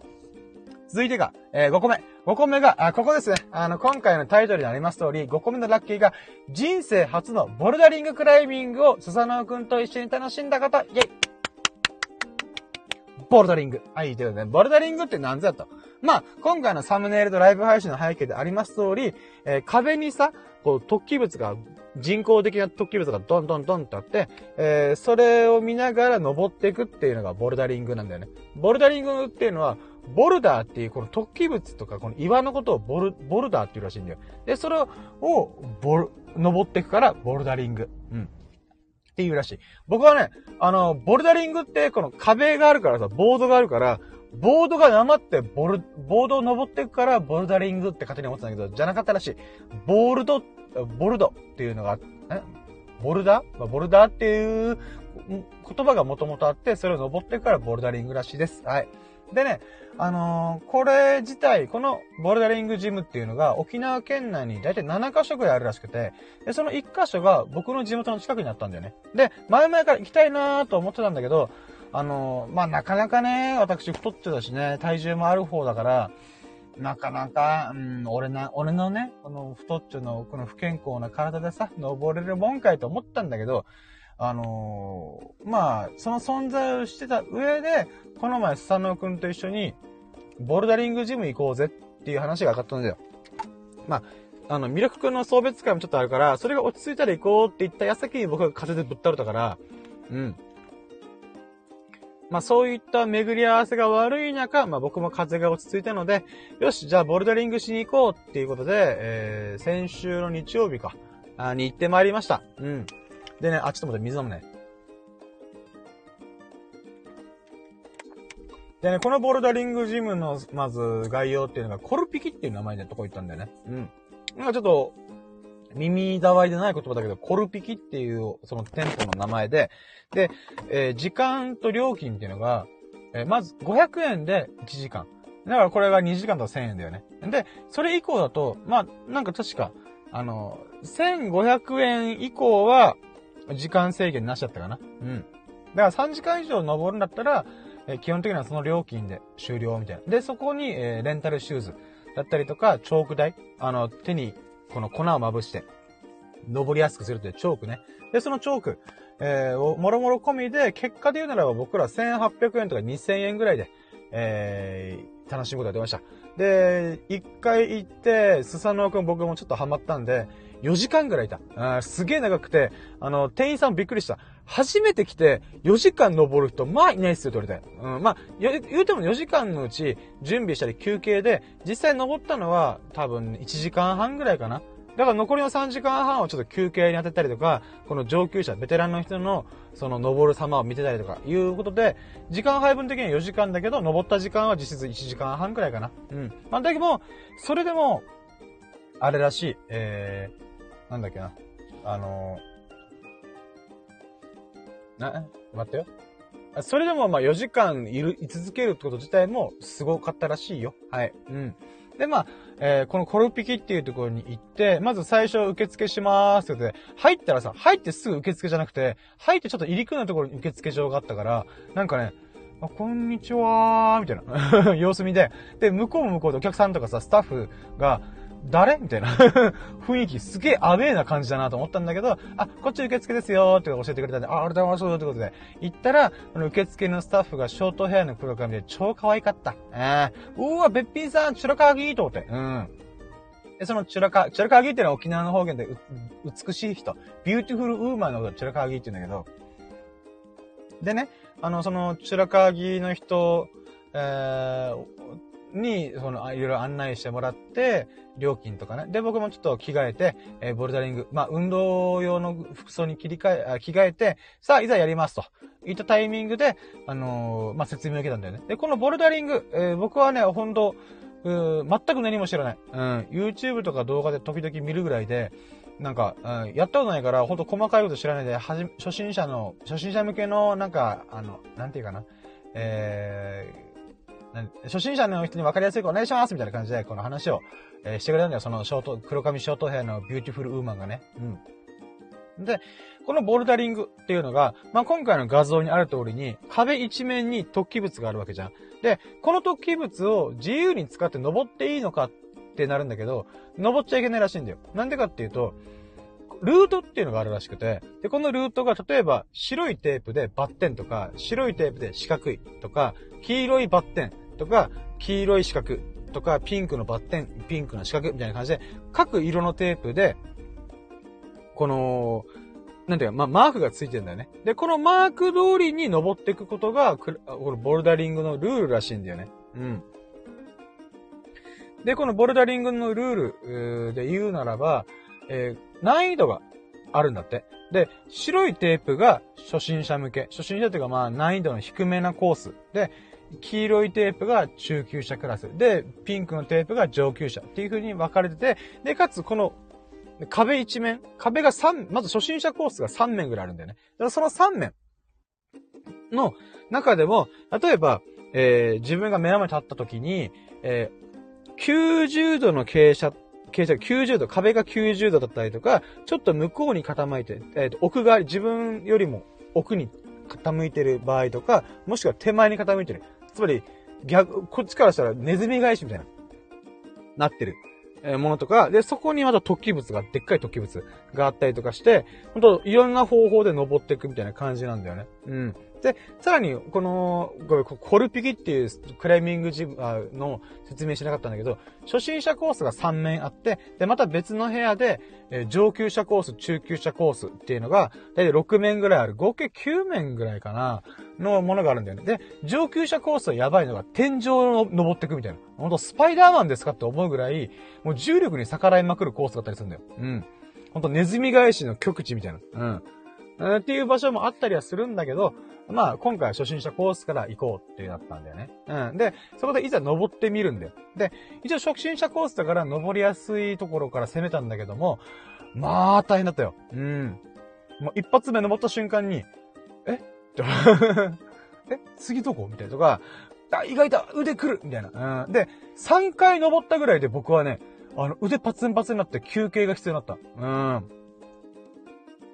続いてが、えー、5個目。5個目が、あ、ここですね。あの、今回のタイトルにあります通り、5個目のラッキーが、人生初のボルダリングクライミングを、スサノオくんと一緒に楽しんだ方、イェイボルダリング。はい、ということで、ボルダリングって何ぞやと。まあ、今回のサムネイルとライブ配信の背景であります通り、えー、壁にさ、こう、突起物が、人工的な突起物がドンドンドンってあって、えー、それを見ながら登っていくっていうのがボルダリングなんだよね。ボルダリングっていうのは、ボルダーっていうこの突起物とかこの岩のことをボル、ボルダーっていうらしいんだよ。で、それを、ボル、登っていくからボルダリング。うん。っていうらしい。僕はね、あの、ボルダリングってこの壁があるからさ、ボードがあるから、ボードがなまってボル、ボードを登っていくからボルダリングって勝手に思ってたんだけど、じゃなかったらしい。ボールド、ボルドっていうのが、え？ボルダ？ー、まあ、ボルダーっていう言葉がもともとあって、それを登っていくからボルダリングらしいです。はい。でね、あのー、これ自体、このボルダリングジムっていうのが沖縄県内にだいたい7カ所ぐらいあるらしくて、で、その1カ所が僕の地元の近くにあったんだよね。で、前々から行きたいなーと思ってたんだけど、あのー、まあ、なかなかね、私太ってたしね、体重もある方だから、なかなか、うん、俺な、俺のね、この太っちょの、この不健康な体でさ、登れるもんかいと思ったんだけど、あのー、まあ、その存在をしてた上で、この前、スサノオくんと一緒に、ボルダリングジム行こうぜっていう話が上がったんだよ。まあ、あの、ミルクくんの送別会もちょっとあるから、それが落ち着いたら行こうって言った矢先に僕が風でぶっ倒れたから、うん。まあそういった巡り合わせが悪い中、まあ僕も風が落ち着いたので、よし、じゃあボルダリングしに行こうっていうことで、えー、先週の日曜日か、あに行ってまいりました。うん。でね、あ、ちょっと待って、水飲むね。でね、このボルダリングジムの、まず、概要っていうのが、コルピキっていう名前でとこ行ったんだよね。うん。なんかちょっと、耳障りでない言葉だけど、コルピキっていう、その店舗の名前で、で、えー、時間と料金っていうのが、えー、まず500円で1時間。だからこれが2時間と1000円だよね。で、それ以降だと、まあ、なんか確か、あの、1500円以降は、時間制限なしだったかな。うん。だから3時間以上登るんだったら、え基本的にはその料金で終了みたいな。で、そこに、えー、レンタルシューズだったりとか、チョーク台、あの、手にこの粉をまぶして、登りやすくするというチョークね。で、そのチョーク、えー、もろもろ込みで、結果で言うならば僕ら1800円とか2000円ぐらいで、えー、楽しむことが出ました。で、一回行って、スサノオくん僕もちょっとハマったんで、4時間ぐらいいた。あすげえ長くて、あの、店員さんびっくりした。初めて来て4時間登る人、まあいないっすよ、と言われて。うん、まあ、言うても4時間のうち準備したり休憩で、実際登ったのは多分1時間半ぐらいかな。だから残りの3時間半をちょっと休憩に当てたりとか、この上級者、ベテランの人の、その登る様を見てたりとか、いうことで、時間配分的には4時間だけど、登った時間は実質1時間半くらいかな。うん。まあ、だけども、それでも、あれらしい、えー、なんだっけな。あのー、な、待ってよ。それでもまあ4時間いる、居続けるってこと自体もすごかったらしいよ。はい。うん。で、まあ、えー、このコルピキっていうところに行って、まず最初受付しまーすって言って、入ったらさ、入ってすぐ受付じゃなくて、入ってちょっと入り組んだところに受付場があったから、なんかね、あ、こんにちはー、みたいな 様子見で、で、向こうも向こうでお客さんとかさ、スタッフが、誰？みたいな。雰囲気すげえアウェーな感じだなと思ったんだけど、あ、こっち受付ですよって教えてくれたんで、あ、ありがとうございますってことで、行ったら、この受付のスタッフがショートヘアの黒髪で超可愛かった。えー、うわ、べっぴんさん、チュラカーギーと思って。うん。で、そのチュラカ、チュラカーギーっていうのは沖縄の方言で美しい人、 beautiful woman のことチュラカーギーって言うんだけど、でね、あの、その、チュラカーギーの人、えー、に、その、いろいろ案内してもらって、料金とかね。で、僕もちょっと着替えて、えー、ボルダリング、まあ、運動用の服装に切り替え、着替えて、さあ、いざやりますと。いったタイミングで、あのー、まあ、説明を受けたんだよね。で、このボルダリング、えー、僕はね、ほんと、全く何も知らない。うん。YouTube とか動画で時々見るぐらいで、なんか、うん、やったことないから、ほんと細かいこと知らないで、はじ、初心者の、初心者向けの、なんか、あの、なんていうかな。えー、初心者の人に分かりやすいかお願いしますみたいな感じで、この話を、えー、してくれたんだよ。そのショート、黒髪ショートヘアの beautiful woman がね。うん。で、このボルダリングっていうのが、まあ、今回の画像にある通りに、壁一面に突起物があるわけじゃん。で、この突起物を自由に使って登っていいのかってなるんだけど、登っちゃいけないらしいんだよ。なんでかっていうと、ルートっていうのがあるらしくて、で、このルートが例えば白いテープでバッテンとか、白いテープで四角いとか、黄色いバッテンとか、黄色い四角とか、ピンクのバッテン、ピンクの四角みたいな感じで、各色のテープで、この、なんていうか、まあ、マークがついてんだよね。で、このマーク通りに登っていくことが、このボルダリングのルールらしいんだよね。うん。で、このボルダリングのルールで言うならば、えー、難易度があるんだって。で、白いテープが初心者向け。初心者というかまあ難易度の低めなコース。で、黄色いテープが中級者クラス。で、ピンクのテープが上級者っていう風に分かれてて、で、かつこの壁一面、壁が3、まず初心者コースが3面ぐらいあるんだよね。だからその3面の中でも、例えば、えー、自分が目の前に立った時に、えー、90度の傾斜、傾斜90度、壁が90度だったりとか、ちょっと向こうに傾いて、えっ、ー、と、奥側、自分よりも奥に傾いてる場合とか、もしくは手前に傾いてる。つまり、逆、こっちからしたらネズミ返しみたいな、なってる。えものとか、で、そこにまた突起物が、でっかい突起物があったりとかして、ほんと、いろんな方法で登っていくみたいな感じなんだよね。うん。で、さらに、この、ごめん、コルピキっていうクライミングジムの説明しなかったんだけど、初心者コースが3面あって、で、また別の部屋で、え、上級者コース、中級者コースっていうのが、だいたい6面ぐらいある。合計9面ぐらいかな、のものがあるんだよね。で、上級者コースはやばいのが、天井を登ってくみたいな。ほんと、スパイダーマンですかって思うぐらい、もう重力に逆らいまくるコースだったりするんだよ。うん。ほんと、ネズミ返しの極地みたいな。うん。っていう場所もあったりはするんだけど、まあ、今回は初心者コースから行こうってなったんだよね。うん。で、そこでいざ登ってみるんだよ。で、一応初心者コースだから登りやすいところから攻めたんだけども、まあ、大変だったよ。うん。もう一発目登った瞬間に、え？え？次どこ？みたいなとか、あ、意外と腕来るみたいな。うん。で、3回登ったぐらいで僕はね、あの、腕パツンパツンになって休憩が必要になった。うん。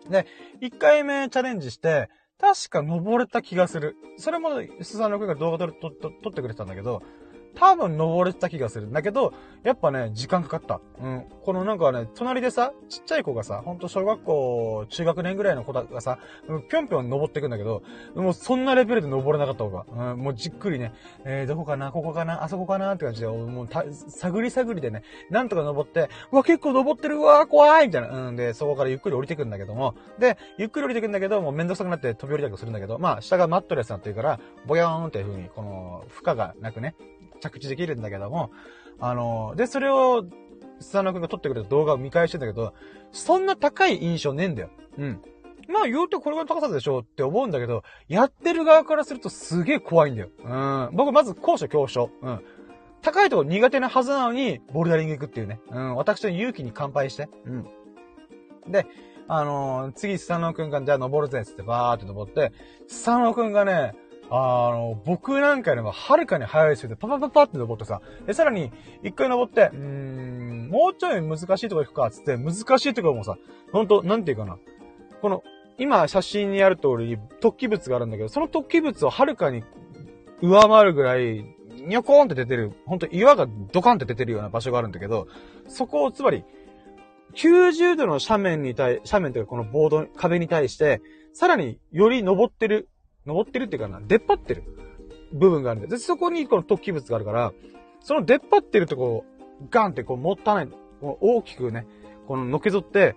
で、1回目チャレンジして、確か登れた気がする。それも、スザンの君が動画撮撮撮ってくれてたんだけど、多分登れてた気がするん。だけど、やっぱね、時間かかった。うん。このなんかね、隣でさ、ちっちゃい子がさ、ほんと小学校、中学年ぐらいの子がさ、ぴょんぴょん登っていくんだけど、もうそんなレベルで登れなかった方が、うん、もうじっくりね、えー、どこかな、ここかな、あそこかなって感じで、もう、探り探りでね、なんとか登って、うわ、結構登ってる、うわ、怖いみたいな。うん、で、そこからゆっくり降りてくんだけども、で、ゆっくり降りてくんだけど、もうめんどくさくなって飛び降りたりするんだけど、まあ、下がマットレスになってるから、ボヤーンっていう風に、この、負荷がなくね、着地できるんだけども、あの、で、それを、スタノ君が撮ってくれた動画を見返してんだけど、そんな高い印象ねえんだよ。うん。まあ言うとこれが高さでしょうって思うんだけど、やってる側からするとすげえ怖いんだよ。うん。僕まず高所恐怖症。うん。高いとこ苦手なはずなのに、ボルダリング行くっていうね。うん。私の勇気に乾杯して。うん。で、あのー、次、スサノオくんが、じゃあ登るぜ、つってバーって登って、スサノオくんがね、あの、僕なんかよりもはるかに早いスピードでパパパパって登ってさ、で、さらに、一回登って、うーん、もうちょい難しいとこ行くか、つって、難しいところもさ、ほんと、なんていうかな。この、今写真にある通り、突起物があるんだけど、その突起物をはるかに上回るぐらい、ニョコーンって出てる、ほんと岩がドカンって出てるような場所があるんだけど、そこをつまり、90度の斜面に対、斜面というかこのボード、壁に対して、さらにより登ってる登ってるっていうかな、出っ張ってる部分があるんで、で、そこにこの突起物があるから、その出っ張ってるとこをガンってこう持ったない、大きくね、こののけぞって、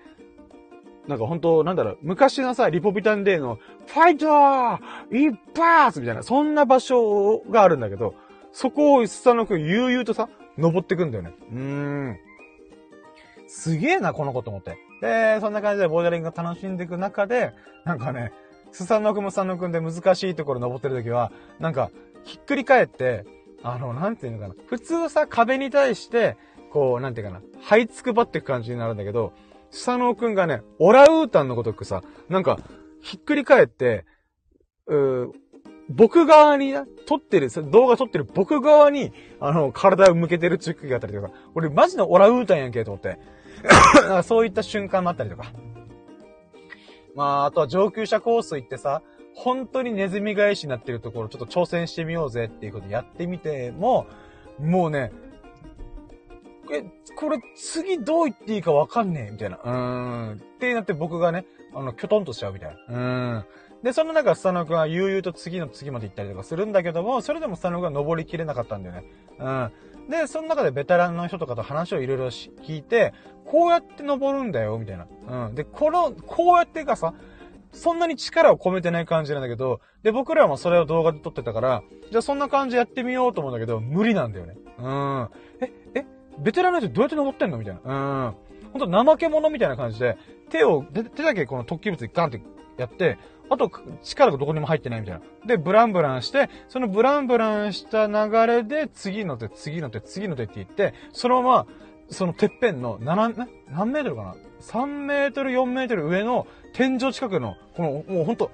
なんか本当なんだろう、昔のさ、リポビタンデーの、ファイトー一発みたいな、そんな場所があるんだけど、そこをスサノく悠々とさ、登ってくんだよね。うーん。すげえな、この子と思って。で、そんな感じでボーダリングを楽しんでいく中で、なんかね、スサノくもサノくんで難しいところ登ってる時は、なんか、ひっくり返って、あの、なんていうのかな。普通さ、壁に対して、こう、なんていうかな、這いつくばっていく感じになるんだけど、スサノオくんがね、オラウータンのごとくさ、なんか、ひっくり返って、うー僕側に撮ってる、動画撮ってる僕側に、あの、体を向けてるチックがあったりとか、俺マジのオラウータンやんけと思って。そういった瞬間もあったりとか。まあ、あとは上級者コース行ってさ、本当にネズミ返しになってるところちょっと挑戦してみようぜっていうことやってみても、もうね、え、これ次どう言っていいかわかんねえ、みたいな。うーん。ってなって僕がね、あの、きょとんとしちゃうみたいな。うーん。で、その中、スタノ君は悠々と次の次まで行ったりとかするんだけども、それでもスタノ君は登りきれなかったんだよね。うん。で、その中でベテランの人とかと話をいろいろ聞いて、こうやって登るんだよ、みたいな。うん。で、この、こうやってかさ、そんなに力を込めてない感じなんだけど、で、僕らもそれを動画で撮ってたから、じゃあそんな感じやってみようと思うんだけど、無理なんだよね。うん。え、え、ベテランの人どうやって登ってんの？みたいな。うん。ほんと怠け者みたいな感じで、手を、手だけこの突起物にガンってやって、あと、力がどこにも入ってないみたいな。で、ブランブランして、そのブランブランした流れで、次の手、次の手、次の手って言って、そのまま、そのてっぺんの7、何メートルかな ?3 メートル、4メートル上の天井近くの、この、もうほんと、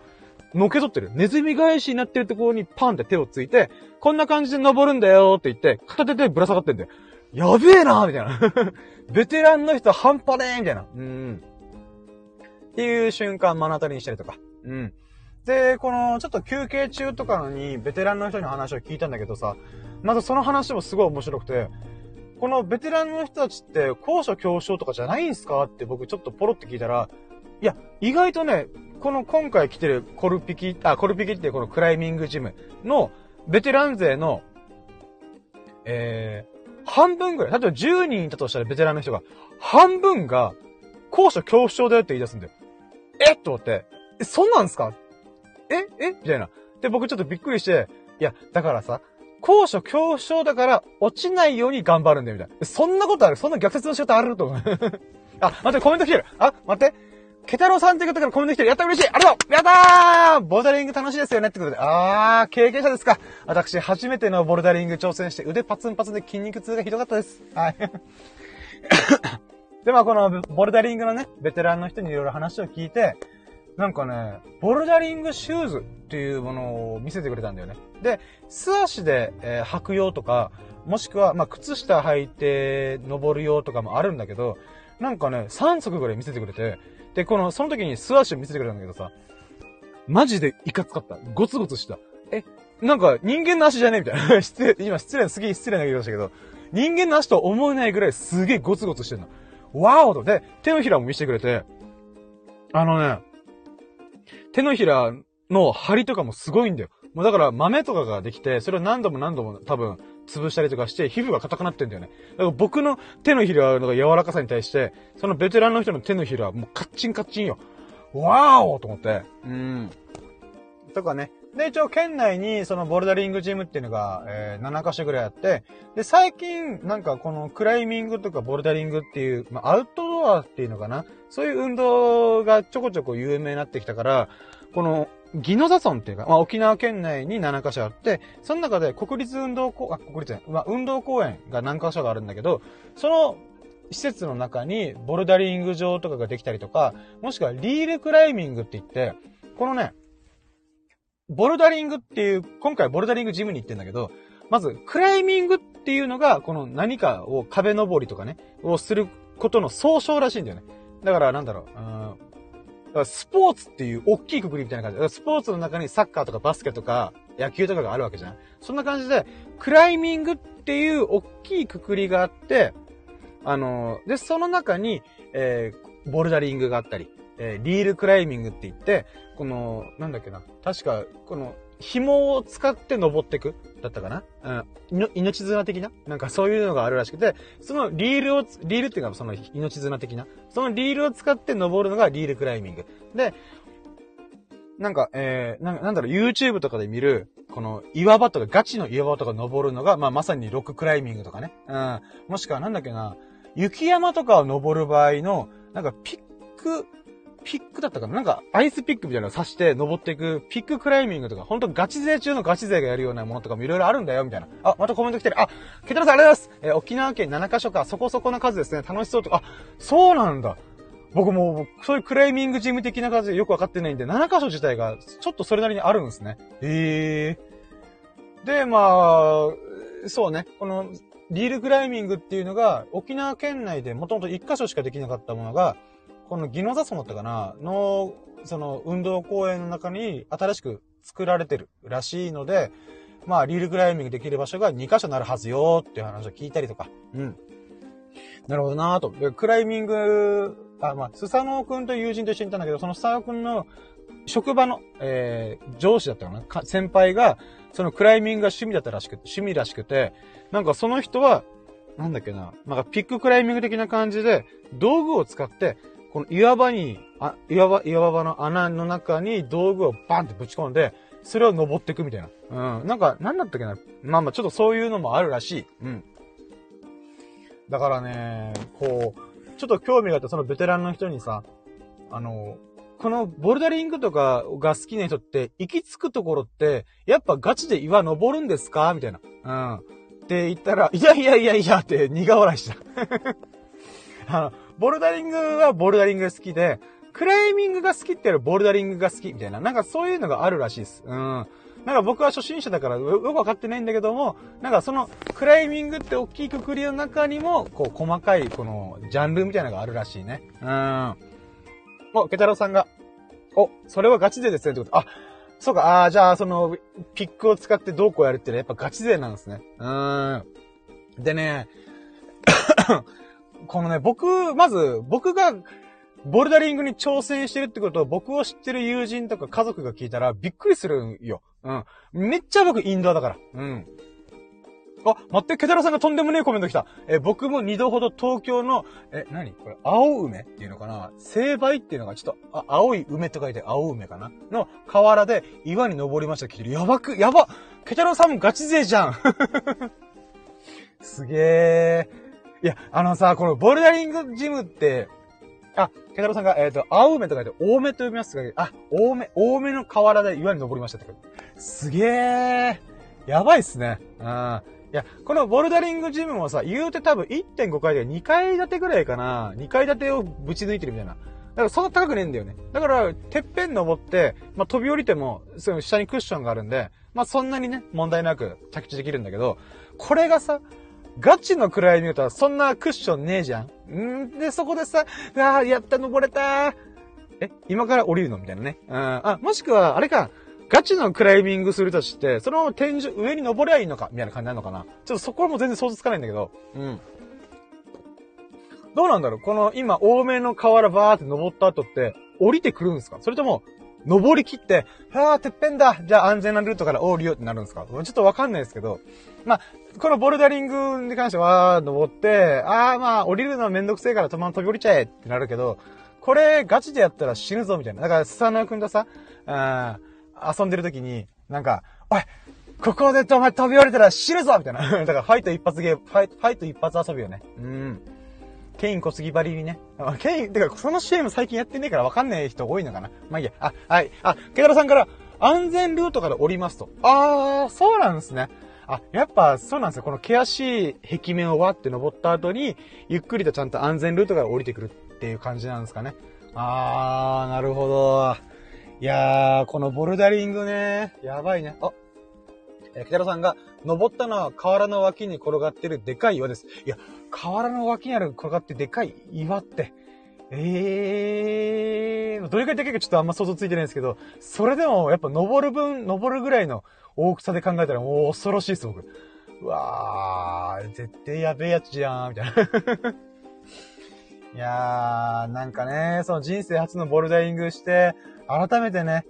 のけぞってる。ネズミ返しになってるところにパンって手をついて、こんな感じで登るんだよって言って、片手でぶら下がってんだよ。やべえなみたいな。ベテランの人半端ねえみたいな。うん。っていう瞬間目の当たりにしたりとか。うん。で、この、ちょっと休憩中とかのに、ベテランの人に話を聞いたんだけどさ、まずその話もすごい面白くて、このベテランの人たちって、高所恐怖症とかじゃないんすかって僕ちょっとポロって聞いたら、いや、意外とね、この今回来てるコルピキ、あ、コルピキってこのクライミングジムのベテラン勢の、えー、半分ぐらい、例えば10人いたとしたらベテランの人が、半分が高所恐怖症だよって言い出すんだよ。えっと思って、え、そんなんすか？ええ？みたいな。で、僕ちょっとびっくりして、いや、だからさ、高所恐怖症だから落ちないように頑張るんだよ、みたいな。そんなことある？そんな逆説の仕方あると思う。あ、待って、コメント来てる。あ、待って。ケタロウさんって方からコメント来てる。やった嬉しいありがとうやったーボルダリング楽しいですよねってことで。あー、経験者ですか。私、初めてのボルダリング挑戦して腕パツンパツンで筋肉痛がひどかったです。はい。で、まあこのボルダリングのね、ベテランの人にいろいろ話を聞いて、なんかね、ボルダリングシューズっていうものを見せてくれたんだよね。で、素足で、えー、履く用とか、もしくは、まあ、靴下履いて登る用とかもあるんだけど、なんかね、3足ぐらい見せてくれて、で、この、その時に素足を見せてくれたんだけどさ、マジでいかつかった。ゴツゴツした。え、なんか人間の足じゃねえみたいな。失礼、今失礼、すげえ失礼な言いましたけど、人間の足と思えないぐらいすげえゴツゴツしてるの。ワオと。で、手のひらも見せてくれて、あのね、手のひらの張りとかもすごいんだよ。もうだから豆とかができて、それを何度も何度も多分潰したりとかして、皮膚が硬くなってんだよね。だから僕の手のひらの柔らかさに対して、そのベテランの人の手のひらはもうカッチンカッチンよ。わーおと思って。うん。とかね。で、一応県内にそのボルダリングジムっていうのが、えー、7カ所ぐらいあって、で、最近なんかこのクライミングとかボルダリングっていう、まあ、アウトドアっていうのかな？そういう運動がちょこちょこ有名になってきたから、この、ギノザ村っていうか、まあ、沖縄県内に7カ所あって、その中で国立運動公、あ、国立園、まあ、運動公園が何カ所があるんだけど、その施設の中にボルダリング場とかができたりとか、もしくはリールクライミングって言って、このね、ボルダリングっていう、今回ボルダリングジムに行ってんだけど、まず、クライミングっていうのが、この何かを壁登りとかね、をすることの総称らしいんだよね。だから、なんだろう、うんスポーツっていう大きいくくりみたいな感じ。スポーツの中にサッカーとかバスケとか野球とかがあるわけじゃん。そんな感じで、クライミングっていう大きいくくりがあって、あの、で、その中に、えー、ボルダリングがあったり、えー、リールクライミングって言って、この、なんだっけな。確か、この、紐を使って登ってく？だったかな？うん。命綱的な？なんかそういうのがあるらしくて、そのリールを、リールっていうかその命綱的な？そのリールを使って登るのがリールクライミング。で、なんか、えー、なんだろう、YouTube とかで見る、この岩場とか、ガチの岩場とか登るのが、まあまさにロッククライミングとかね。うん。もしくはなんだっけな、雪山とかを登る場合の、なんかピック、ピックだったかな？なんか、アイスピックみたいなのを刺して登っていく、ピッククライミングとか、ほんとガチ勢中のガチ勢がやるようなものとかもいろいろあるんだよ、みたいな。あ、またコメント来てる。あ、ケタラさんありがとうございます。えー、沖縄県7カ所か、そこそこな数ですね。楽しそうとか、あ、そうなんだ。僕も、そういうクライミングジム的な数でよくわかってないんで、7カ所自体が、ちょっとそれなりにあるんですね。へえー。で、まあ、そうね、この、リールクライミングっていうのが、沖縄県内でもともと1カ所しかできなかったものが、このギノザソだったかなの、その運動公園の中に新しく作られてるらしいので、まあ、リールクライミングできる場所が2箇所なるはずよっていう話を聞いたりとか。うん。なるほどなぁと。クライミング、あ、まあ、スサノオくんと友人と一緒にいたんだけど、そのスサノオくんの職場の、えー、上司だったかなか先輩が、そのクライミングが趣味だったらしくて、趣味らしくて、なんかその人は、なんだっけな、なんかピッククライミング的な感じで、道具を使って、この岩場に、あ、岩場、岩場の穴の中に道具をバンってぶち込んで、それを登っていくみたいな。うん。なんか、なんだったっけな。まあまあ、ちょっとそういうのもあるらしい。うん。だからね、こう、ちょっと興味があったそのベテランの人にさ、あの、このボルダリングとかが好きな人って、行き着くところって、やっぱガチで岩登るんですか？みたいな。うん。って言ったら、いやいやいやいやって苦笑いした。あの、ボルダリングはボルダリング好きで、クライミングが好きってやるボルダリングが好きみたいな、なんかそういうのがあるらしいです。うん。なんか僕は初心者だからよくわかってないんだけども、なんかそのクライミングって大きいくくりの中にも、こう細かいこのジャンルみたいなのがあるらしいね。うん。お、ケタロウさんが、お、それはガチ勢ですねってこと。あ、そうか、ああ、じゃあその、ピックを使ってどうこうやるってね、やっぱガチ勢なんですね。うん。でね、このね、僕、まず、僕が、ボルダリングに挑戦してるってことを僕を知ってる友人とか家族が聞いたらびっくりするよ。うん。めっちゃ僕インドアだから。うん。あ、待って、ケタラさんがとんでもねえコメント来た。え、僕も二度ほど東京の、え、何？これ、青梅っていうのかな？青梅っていうのがちょっと、あ、青い梅と書いて青梅かな？の河原で岩に登りました来てる。やばく、やばケタラさんもガチ勢じゃん すげえ。いや、あのさ、このボルダリングジムって、あ、ケタロさんが、えっ、ー、と、青梅と書いて、多めと読みますが、あ、多め、多めの河原で岩に登りましたってすげえ。やばいっすね。うん。いや、このボルダリングジムもさ、言うて多分1.5階で2階建てぐらいかな。2階建てをぶち抜いてるみたいな。だからそんな高くねえんだよね。だから、てっぺん登って、まあ、飛び降りても、その下にクッションがあるんで、まあ、そんなにね、問題なく着地できるんだけど、これがさ、ガチのクライミングとはそんなクッションねえじゃん。んで、そこでさ、ああ、やった、登れたえ、今から降りるのみたいなね。うん。あ、もしくは、あれか、ガチのクライミングするとして、その天井、上に登りゃいいのかみたいな感じなのかなちょっとそこはもう全然想像つかないんだけど。うん。どうなんだろうこの今、多めの河原バーって登った後って、降りてくるんですか？それとも、登り切って、はあ、てっぺんだじゃあ安全なルートから降りようってなるんですか？ちょっとわかんないですけど。まあ、このボルダリングに関しては、登って、ああ、まあ、降りるのはめんどくせえから止まん飛び降りちゃえってなるけど、これ、ガチでやったら死ぬぞ、みたいな。だから、スサノくんとさ、あ遊んでる時に、なんか、おい、ここでお前飛び降りたら死ぬぞみたいな。だから、ファイト一発ゲーム、ファイト、ファイト一発遊びよね。うん。ケイン小杉バリにね。ケイン、てか、その CM 最近やってねえからわかんない人多いのかな。まあいいや。あ、はい。あ、ケガラさんから、安全ルートから降りますと。あー、そうなんですね。あ、やっぱそうなんですよ。この険しい壁面をわって登った後に、ゆっくりとちゃんと安全ルートが降りてくるっていう感じなんですかね。あー、なるほど。いやー、このボルダリングね、やばいね。あ、えー、北野さんが、登ったのは河原の脇に転がってるでかい岩です。いや、河原の脇にある転がってでかい岩って、ええー、どれくらいでかいかちょっとあんま想像ついてないんですけど、それでもやっぱ登る分、登るぐらいの大きさで考えたらもう恐ろしいです、僕。うわー、絶対やべえやつじゃん、みたいな。いやー、なんかね、その人生初のボルダリングして、改めてね、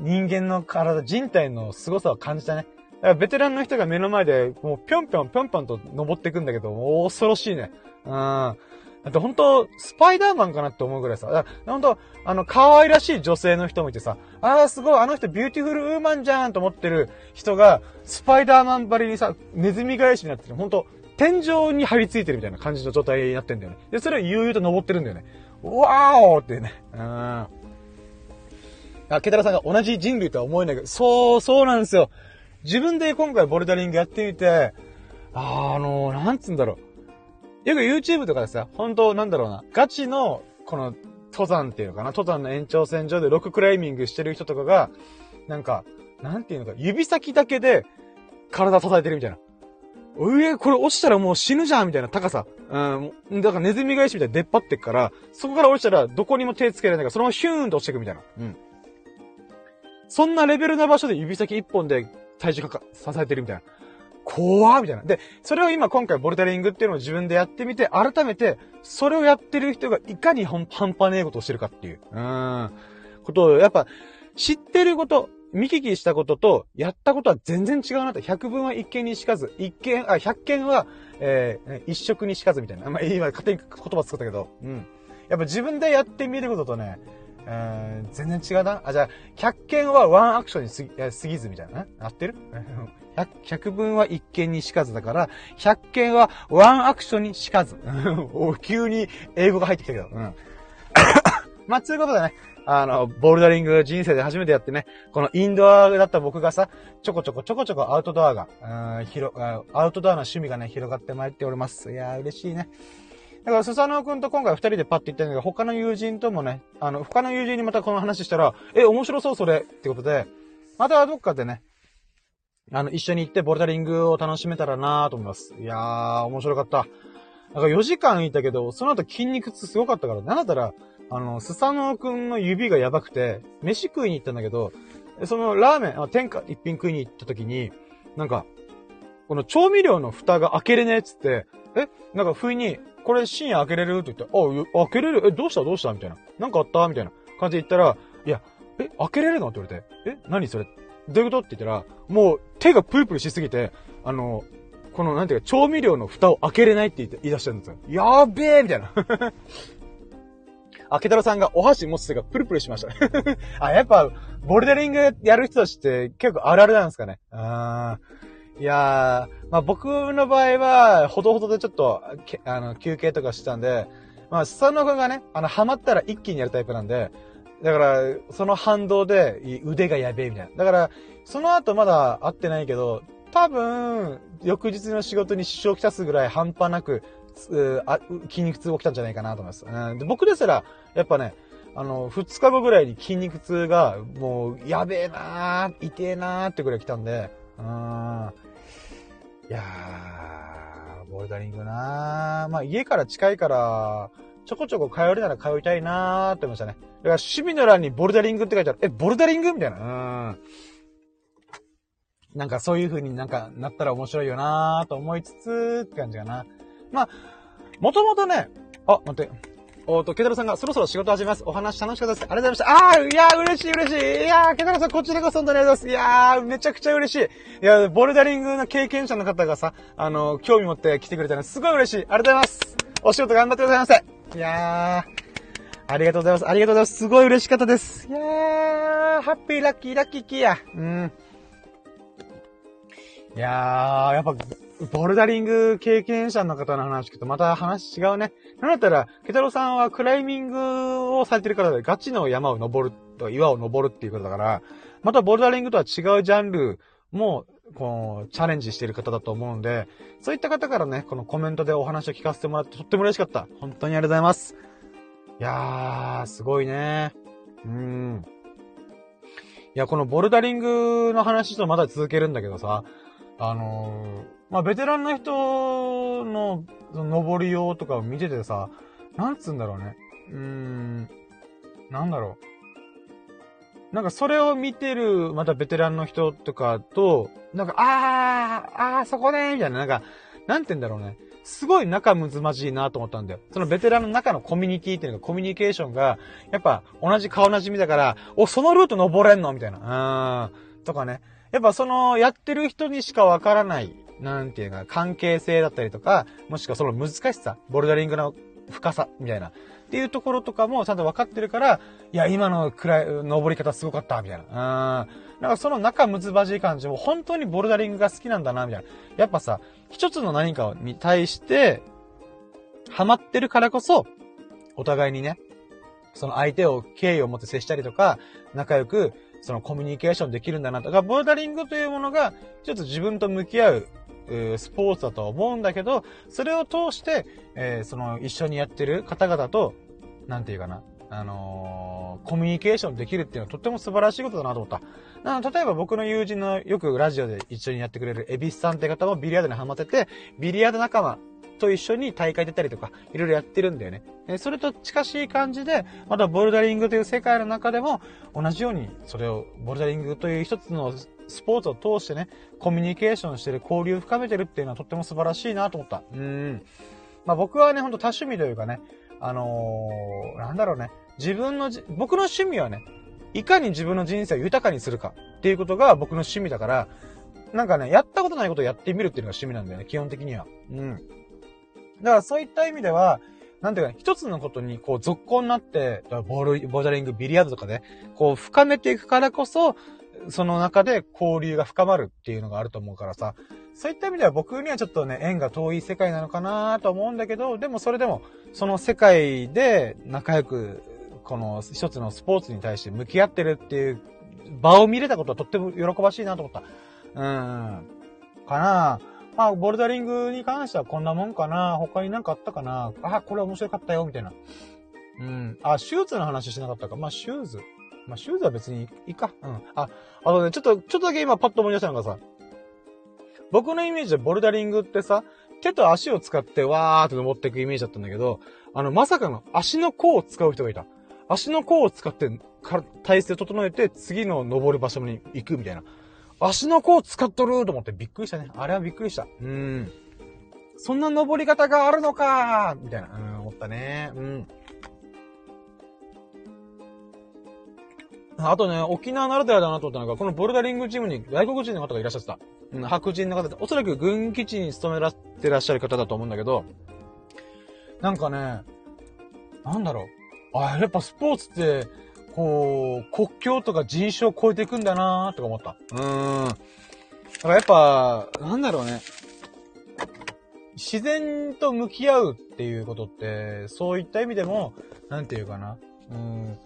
人間の体、人体の凄さを感じたね。らベテランの人が目の前で、もうぴょんぴょんぴょんぴょんと登っていくんだけど、恐ろしいね。うん。だって本当スパイダーマンかなって思うぐらいさ、だから本当あの、可愛らしい女性の人もいてさ、ああ、すごい、あの人 beautiful woman じゃんと思ってる人が、スパイダーマンばりにさ、ネズミ返しになってる。本当天井に張り付いてるみたいな感じの状態になってんだよね。で、それを悠々と登ってるんだよね。わーおってね。うん。あ、ケタラさんが同じ人類とは思えないけど、そう、そうなんですよ。自分で今回ボルダリングやってみて、あ、あのー、なんつうんだろう。よく YouTube とかでさ、本当なんだろうな、ガチの、この、登山っていうのかな登山の延長線上でロッククライミングしてる人とかが、なんか、なんていうのか、指先だけで体叩いてるみたいな。上、これ落ちたらもう死ぬじゃんみたいな高さ。うん。だからネズミ返しみたいに出っ張ってっから、そこから落ちたらどこにも手つけられないから、そのままヒューンと落ちてくみたいな。うん。そんなレベルな場所で指先一本で体重かか、支えてるみたいな。怖みたいな。で、それを今今回ボルダリングっていうのを自分でやってみて、改めて、それをやってる人がいかに半端ねえことをしてるかっていう、うん、ことを、やっぱ、知ってること、見聞きしたことと、やったことは全然違うなと。百分は一見にしかず、一見、あ、百見は、えー、一色にしかずみたいな。まあ、今、勝手に言葉作ったけど、うん。やっぱ自分でやってみることとね、全然違うな。あ、じゃあ、百件はワンアクションにすぎ、過ぎずみたいな。合ってる？百、百分は一見にしかずだから、百件はワンアクションにしかず。お、急に英語が入ってきたけど。うん。まあ、つうことでね、あの、ボルダリング人生で初めてやってね、このインドアだった僕がさ、ちょこちょこちょこちょこアウトドアが、うん、広、アウトドアの趣味がね、広がってまいっております。いやー、嬉しいね。だから、スサノオくんと今回二人でパッて言ったんだけど、他の友人ともね、あの、他の友人にまたこの話したら、え、面白そうそれってことで、またどっかでね、あの、一緒に行ってボルダリングを楽しめたらなと思います。いやー、面白かった。なんか4時間いたけど、その後筋肉痛すごかったから、なんだったら、あの、スサノオくんの指がやばくて、飯食いに行ったんだけど、そのラーメン、あ天下一品食いに行った時に、なんか、この調味料の蓋が開けれねえっつって、えなんか不意に、これ深夜開けれるって言って、あ、開けれる？え、どうした？どうした？みたいな。なんかあった？みたいな感じで言ったら、いや、え、開けれるの？って言われて、え、何それ？どういうこと？って言ったら、もう手がプルプルしすぎて、あの、この、なんていうか、調味料の蓋を開けれないって言って言い出したんですよ。やべーみたいな。あ、ケタロさんがお箸持つ手がプルプルしました あ、やっぱ、ボルダリングやる人たちって結構あるあるなんですかね。あー。いやー、まあ僕の場合は、ほどほどでちょっと、あの、休憩とかしてたんで、まあ、スサノ君がね、あの、ハマったら一気にやるタイプなんで、だから、その反動で腕がやべえみたいな。だから、その後まだ会ってないけど、多分、翌日の仕事に支障をきたすぐらい半端なく、筋肉痛起きたんじゃないかなと思います。うん、で僕ですら、やっぱね、あの、二日後ぐらいに筋肉痛が、もう、やべえなー、痛えなーってぐらい来たんで、うん。いやー、ボルダリングなー。まあ家から近いから、ちょこちょこ通えるなら通いたいなーって思いましたね。だから趣味の欄にボルダリングって書いてある。え、ボルダリングみたいな？うん。なんかそういう風になんかなったら面白いよなーと思いつつって感じかな。まあ、もともとね、あ、待って。おっと、ケタロさんがそろそろ仕事始めます。お話楽しかったです。ありがとうございました。ああ、いやー、嬉しい嬉しい。いやー、ケタロさん、こっちらこそ本当にありがとうございます。いやー、めちゃくちゃ嬉しい。いや、ボルダリングの経験者の方がさ、あの、興味持って来てくれたのすごい嬉しい。ありがとうございます。お仕事頑張ってくださいませ。いやー、ありがとうございます。ありがとうございます。すごい嬉しかったです。いやー、ハッピーラッキーラッキーキーや。うん。いやー、やっぱ、ボルダリング経験者の方の話聞くとまた話違うね。なんだったら、ケタロさんはクライミングをされてる方でガチの山を登ると岩を登るっていうことだから、またボルダリングとは違うジャンルもこう、チャレンジしてる方だと思うんで、そういった方からね、このコメントでお話を聞かせてもらってとっても嬉しかった。本当にありがとうございます。いやー、すごいね。うん。いや、このボルダリングの話とまだ続けるんだけどさ、あの、まあ、ベテランの人の、その、登りようとかを見ててさ、なんつうんだろうね。うーん、なんだろう。なんかそれを見てる、またベテランの人とかと、なんか、あー、あー、そこねみたいな、なんか、なんて言うんだろうね。すごい仲睦まじいなと思ったんだよ。そのベテランの中のコミュニティっていうのが、コミュニケーションが、やっぱ同じ顔なじみだから、お、そのルート登れんのみたいな。うん。とかね。やっぱその、やってる人にしかわからない、なんていうか、関係性だったりとか、もしくはその難しさ、ボルダリングの深さ、みたいな。っていうところとかもちゃんと分かってるから、いや、今のくらい、登り方すごかった、みたいな。うん。なんかその仲むずばじい感じも本当にボルダリングが好きなんだな、みたいな。やっぱさ、一つの何かに対して、ハマってるからこそ、お互いにね、その相手を敬意を持って接したりとか、仲良く、そのコミュニケーションできるんだなとか、ボルダリングというものが、ちょっと自分と向き合う、スポーツだと思うんだけど、それを通して、えー、その一緒にやってる方々と、なんていうかな、あのー、コミュニケーションできるっていうのはとっても素晴らしいことだなと思った。の例えば僕の友人のよくラジオで一緒にやってくれるエビスさんって方もビリヤードにハマってて、ビリヤード仲間と一緒に大会出たりとか、いろいろやってるんだよね。それと近しい感じで、またボルダリングという世界の中でも、同じように、それを、ボルダリングという一つのスポーツを通してね、コミュニケーションしてる、交流を深めてるっていうのはとっても素晴らしいなと思った。うん。まあ僕はね、ほんと多趣味というかね、あのー、なんだろうね、自分の僕の趣味はね、いかに自分の人生を豊かにするかっていうことが僕の趣味だから、なんかね、やったことないことをやってみるっていうのが趣味なんだよね、基本的には。うん。だからそういった意味では、なんていうか、一つのことにこう続行になって、ボール、ボーダリング、ビリヤードとかで、こう深めていくからこそ、その中で交流が深まるっていうのがあると思うからさ、そういった意味では僕にはちょっとね、縁が遠い世界なのかなと思うんだけど、でもそれでも、その世界で仲良く、この一つのスポーツに対して向き合ってるっていう場を見れたことはとっても喜ばしいなと思った。うん。かなまあ、ボルダリングに関してはこんなもんかな他になんかあったかなあ、これ面白かったよ、みたいな。うん。あ、シューズの話しなかったか。まあ、シューズ。まあ、シューズは別にいいか。うん。あ、あのね、ちょっと、ちょっとだけ今パッと思い出したのがさ、僕のイメージでボルダリングってさ、手と足を使ってわーって登っていくイメージだったんだけど、あの、まさかの足の甲を使う人がいた。足の甲を使って、体勢整えて、次の登る場所に行くみたいな。足の甲使っとると思ってびっくりしたね。あれはびっくりした。うん。そんな登り方があるのかみたいな、うん、思ったね。うん。あとね、沖縄ならではだなと思ったのが、このボルダリングチームに外国人の方がいらっしゃってた。うん、白人の方で、おそらく軍基地に勤めらってらっしゃる方だと思うんだけど、なんかね、なんだろう。あ、やっぱスポーツって、こう、国境とか人種を超えていくんだなーとか思った。うーん。だからやっぱ、なんだろうね。自然と向き合うっていうことって、そういった意味でも、なんていうかな。うん。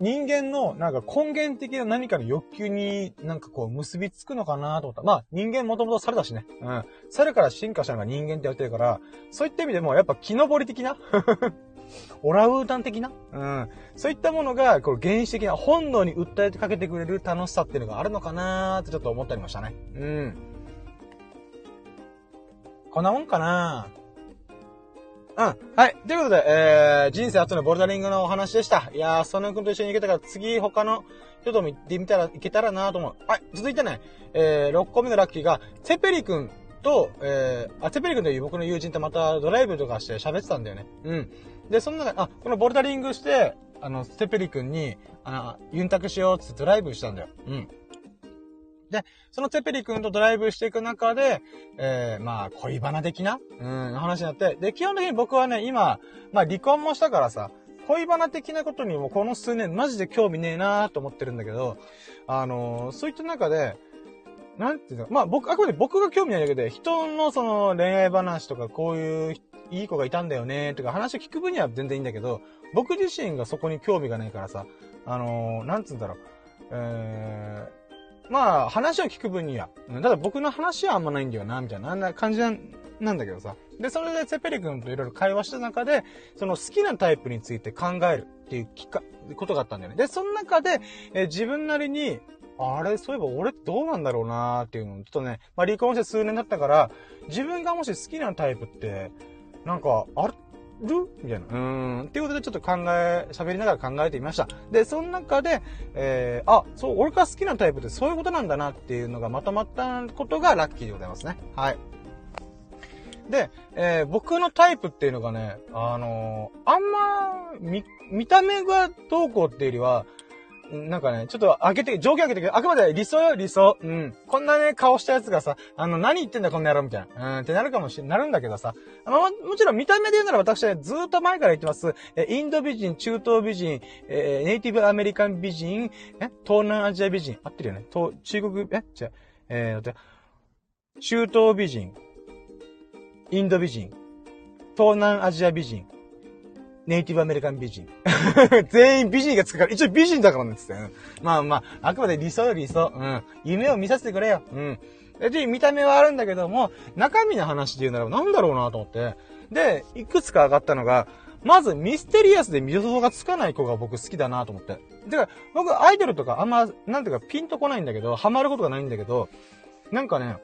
人間の、なんか根源的な何かの欲求になんかこう結びつくのかなと思った。まあ人間もともと猿だしね。うん。猿から進化したのが人間って言われてるから、そういった意味でもやっぱ木登り的な？オラウータン的な？うん。そういったものが、こう、原始的な本能に訴えてかけてくれる楽しさっていうのがあるのかなーってちょっと思ったりましたね。うん。こんなもんかなうん。はい。ということで、えー、人生初のボルダリングのお話でした。いやー、その君と一緒に行けたから、次他の人と見てみたら、いけたらなと思う。はい。続いてね、えー、6個目のラッキーが、セペリ君と、えー、あ、セペリ君という僕の友人とまたドライブとかして喋ってたんだよね。うん。で、その中、あ、このボルダリングして、あの、ステペリ君に、あの、ユンタクしようってドライブしたんだよ。うん。で、そのテペリ君とドライブしていく中で、えー、まあ、恋バナ的な、うん、話になって、で、基本的に僕はね、今、まあ、離婚もしたからさ、恋バナ的なことにもこの数年マジで興味ねえなーと思ってるんだけど、あのー、そういった中で、なんていうのまあ僕、あくまで僕が興味ないだけで、人のその恋愛話とかこういういい子がいたんだよねとか話を聞く分には全然いいんだけど、僕自身がそこに興味がないからさ、あのー、なんつうんだろう、えまあ、話を聞く分には。ただ僕の話はあんまないんだよな、みたいな、感じなんだけどさ。で、それでセペリ君といろいろ会話した中で、その好きなタイプについて考えるっていうきか、ことがあったんだよね。で、その中で、え自分なりに、あれ、そういえば俺どうなんだろうなーっていうのを、ちょっとね、まあ離婚して数年経ったから、自分がもし好きなタイプって、なんか、あるる？みたいな。うん。っていうことでちょっと考え、喋りながら考えてみました。で、その中で、えー、あ、そう、俺が好きなタイプってそういうことなんだなっていうのがまとまったことがラッキーでございますね。はい。で、えー、僕のタイプっていうのがね、あのー、あんま、見、見た目がどうこうっていうよりは、なんかね、ちょっと開けて、条件開けて、あくまで理想よ、理想。うん。こんなね、顔したやつがさ、あの、何言ってんだ、こんな野郎、みたいな。うん、ってなるかもしれ、なるんだけどさ。あの、もちろん見た目で言うなら私はずっと前から言ってます。え、インド美人、中東美人、えー、ネイティブアメリカン美人、え、東南アジア美人。合ってるよね。東、中国、え、違う。えー、中東美人、インド美人、東南アジア美人、ネイティブアメリカン美人。全員美人がつくから、一応美人だからね、って。うん、まあまあ、あくまで理想よ理想。うん。夢を見させてくれよ。うん。で、見た目はあるんだけども、中身の話で言うならなんだろうなと思って。で、いくつか上がったのが、まずミステリアスで見想がつかない子が僕好きだなと思って。てか、僕アイドルとかあんま、なんていうかピンとこないんだけど、ハマることがないんだけど、なんかね、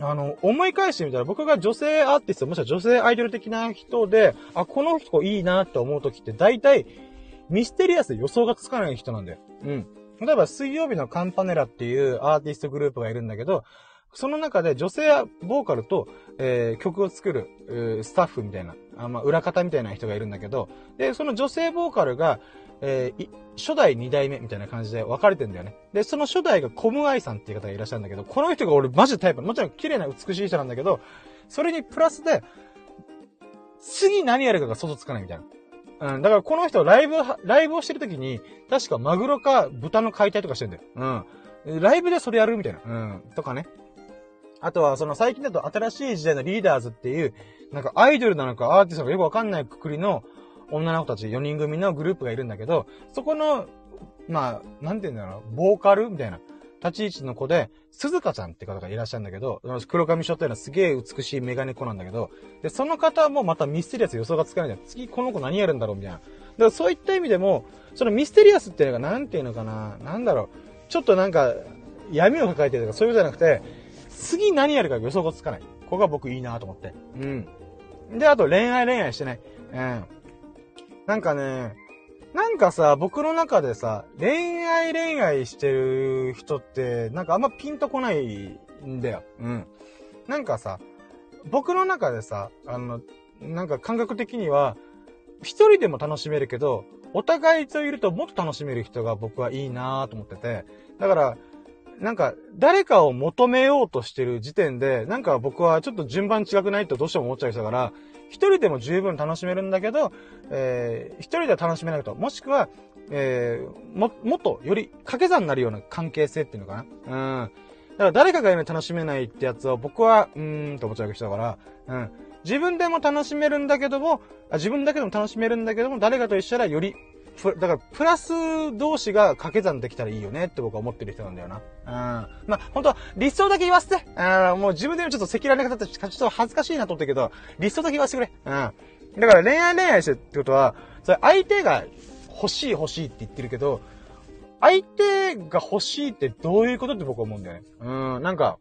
あの、思い返してみたら僕が女性アーティスト、もしくは女性アイドル的な人で、あ、この人いいなって思う時って大体、ミステリアスで予想がつかない人なんだよ。うん。例えば水曜日のカンパネラっていうアーティストグループがいるんだけど、その中で女性ボーカルと、えー、曲を作る、えー、スタッフみたいな、あまあ、裏方みたいな人がいるんだけど、で、その女性ボーカルが、えー、初代二代目みたいな感じで分かれてんだよね。で、その初代がコムアイさんっていう方がいらっしゃるんだけど、この人が俺マジでタイプ。もちろん綺麗な美しい人なんだけど、それにプラスで、次何やるかが想像つかないみたいな。うん。だからこの人ライブ、ライブをしてる時に、確かマグロか豚の解体とかしてんだよ。うん。ライブでそれやるみたいな。うん。とかね。あとは、その最近だと新しい時代のリーダーズっていう、なんかアイドルなのかアーティストがよくわかんないくくりの、女の子たち4人組のグループがいるんだけど、そこの、まあ、なんて言うんだろう、ボーカルみたいな、立ち位置の子で、鈴鹿ちゃんって方がいらっしゃるんだけど、黒髪ショットようなすげえ美しいメガネ子なんだけど、で、その方もまたミステリアス予想がつかないじゃん。次この子何やるんだろうみたいな。だからそういった意味でも、そのミステリアスっていうのがなんていうのかな、なんだろう、ちょっとなんか、闇を抱えてるとかそういうことじゃなくて、次何やるか予想がつかない。ここが僕いいなと思って。うん。で、あと恋愛恋愛してない。うん。なんかね、なんかさ、僕の中でさ、恋愛恋愛してる人って、なんかあんまピンとこないんだよ。うん。なんかさ、僕の中でさ、あの、なんか感覚的には、一人でも楽しめるけど、お互いといるともっと楽しめる人が僕はいいなぁと思ってて、だから、なんか、誰かを求めようとしてる時点で、なんか僕はちょっと順番違くないとどうしても思っちゃう人だから、一人でも十分楽しめるんだけど、えー、一人では楽しめないと。もしくは、えー、も、もっとより掛け算になるような関係性っていうのかな。うん。だから誰かがいない楽しめないってやつを僕は、うーんと思っちゃう人だから、うん。自分でも楽しめるんだけども、あ自分だけでも楽しめるんだけども、誰かと一緒ならよりだから、プラス同士が掛け算できたらいいよねって僕は思ってる人なんだよな。うん。まあ、本当は理想だけ言わせて。うん、もう自分でもちょっと赤裸々な方ってちょっと恥ずかしいなと思ったけど、理想だけ言わせてくれ。うん。だから恋愛恋愛してってことは、それ相手が欲しい欲しいって言ってるけど、相手が欲しいってどういうことって僕は思うんだよね。うん、なんか、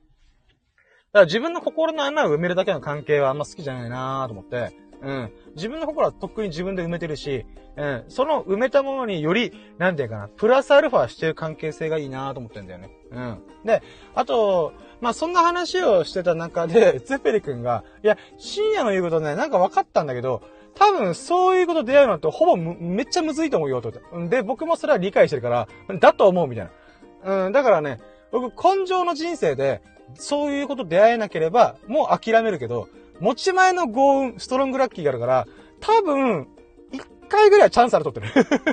だから自分の心の穴を埋めるだけの関係はあんま好きじゃないなと思って、うん。自分の心はとっくに自分で埋めてるし、うん。その埋めたものにより、なんていうかな、プラスアルファしてる関係性がいいなと思ってんだよね。うん。で、あと、まあ、そんな話をしてた中で、ツェペリ君が、いや、深夜の言うことね、なんか分かったんだけど、多分そういうこと出会うのってほぼめっちゃむずいと思うよ、と。で、僕もそれは理解してるから、だと思う、みたいな。うん、だからね、僕、根性の人生で、そういうこと出会えなければ、もう諦めるけど、持ち前の幸運、ストロングラッキーがあるから、多分、一回ぐらいはチャンスあるとってる。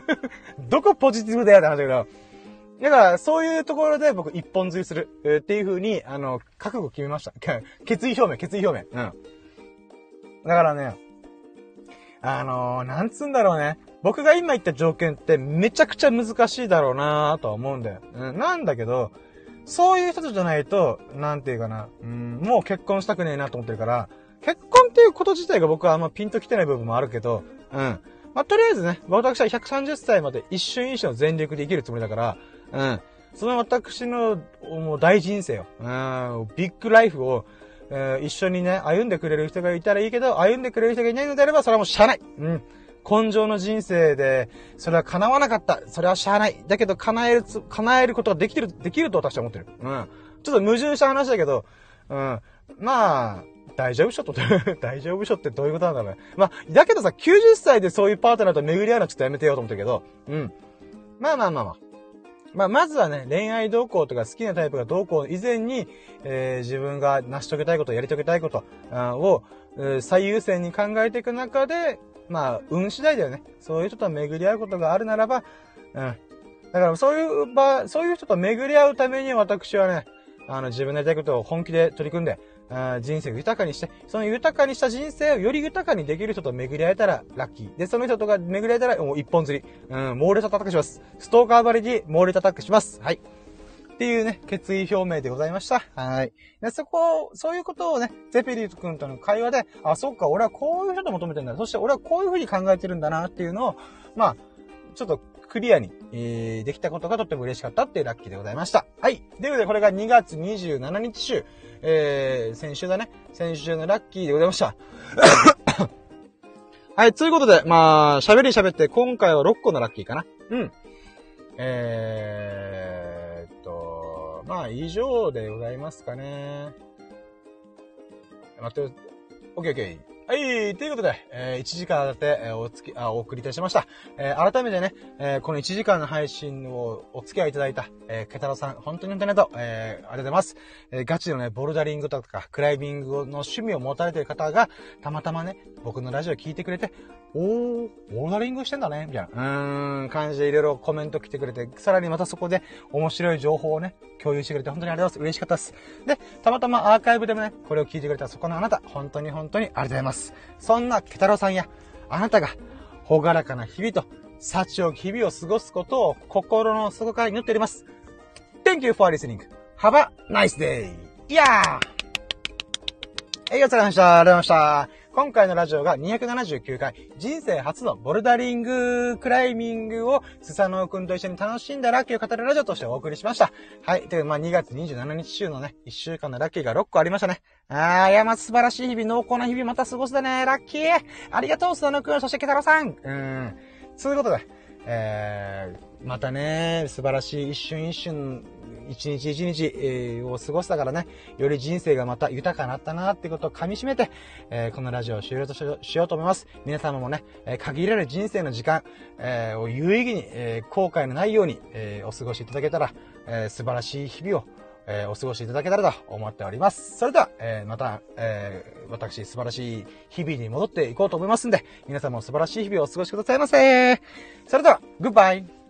どこポジティブだよって話だけど。だから、そういうところで僕一本釣りする、っていう風に、あの、覚悟決めました。決意表明、決意表明。うん。だからね、あのー、なんつうんだろうね。僕が今言った条件ってめちゃくちゃ難しいだろうなとは思うんだよ。うん、なんだけど、そういう人じゃないと、なんていうかな、うん、もう結婚したくねえなと思ってるから、結婚っていうこと自体が僕はあんまピンと来てない部分もあるけど、うん。まあ、とりあえずね、私は130歳まで一瞬一瞬全力で生きるつもりだから、うん。その私の、もう大人生を、うん、ビッグライフを、えー、一緒にね、歩んでくれる人がいたらいいけど、歩んでくれる人がいないのであれば、それはもうしゃあない。うん。根性の人生で、それは叶わなかった。それはしゃあない。だけど、叶えるつ、叶えることができてる、できると私は思ってる。うん。ちょっと矛盾した話だけど、うん。まあ、大丈夫しょと、大丈夫しょってどういうことなんだろうね。まあ、だけどさ、90歳でそういうパートナーと巡り合うのはちょっとやめてよと思ったけど、うん。まあまあまあまあ。まあ、まずはね、恋愛動向とか好きなタイプが動向以前に、えー、自分が成し遂げたいこと、やり遂げたいことを、最優先に考えていく中で、まあ、運次第だよね。そういう人と巡り合うことがあるならば、うん。だからそういう場、そういう人と巡り合うために私はね、あの、自分のやりたいことを本気で取り組んで、人生を豊かにして、その豊かにした人生をより豊かにできる人と巡り合えたらラッキー。で、その人とか巡り合えたらもう一本釣り。うん、猛烈アタックします。ストーカーバリに猛烈アタックします。はい。っていうね、決意表明でございました。はい。で、そこ、そういうことをね、ゼペリー君との会話で、あ、そっか、俺はこういう人と求めてんだ。そして俺はこういうふうに考えてるんだなっていうのを、まあ、ちょっとクリアに、えー、できたことがとっても嬉しかったっていうラッキーでございました。はい。ということで、これが2月27日週、えー、先週だね。先週のラッキーでございました。はい、ということで、まあ、喋り喋って、今回は6個のラッキーかな。うん。えーっと、まあ、以上でございますかね。待って、オッケーオッケー。はい、ということで、えー、1時間だって、えー、おつき、あ、お送りいたしました。えー、改めてね、えー、この1時間の配信をお付き合いいただいた、えー、ケタロさん、本当に本当にありがとう、えー、ありがとうございます。えー、ガチのね、ボルダリングとか、クライミングの趣味を持たれている方が、たまたまね、僕のラジオを聞いてくれて、おー、ボルダリングしてんだね、みたいな、うーん、感じでいろいろコメント来てくれて、さらにまたそこで面白い情報をね、共有してくれて本当にありがとうございます。嬉しかったです。で、たまたまアーカイブでもね、これを聞いてくれたそこのあなた、本当に本当にありがとうございます。そんな、ケタロさんや、あなたが、ほがらかな日々と、幸を日々を過ごすことを心の底から祈っております。Thank you for listening. Have a nice day! いやーはい、お疲れ様でした。ありがとうございました。今回のラジオが279回、人生初のボルダリング、クライミングをスサノオくんと一緒に楽しんだラッキーを語るラジオとしてお送りしました。はい。という、まあ、2月27日週のね、1週間のラッキーが6個ありましたね。あー、いや、ま、素晴らしい日々、濃厚な日々また過ごすだね。ラッキーありがとう、スサノオくん、そしてケタロさんうん。そういうことで、えー、またね、素晴らしい一瞬一瞬一日一日、えー、を過ごしたからね、より人生がまた豊かになったなってことを噛み締めて、えー、このラジオを終了としようと思います。皆様もね、えー、限られる人生の時間、えー、を有意義に、えー、後悔のないように、えー、お過ごしいただけたら、えー、素晴らしい日々を、えー、お過ごしいただけたらと思っております。それでは、えー、また、えー、私素晴らしい日々に戻っていこうと思いますんで、皆さんも素晴らしい日々をお過ごしくださいませ。それでは、グッバイ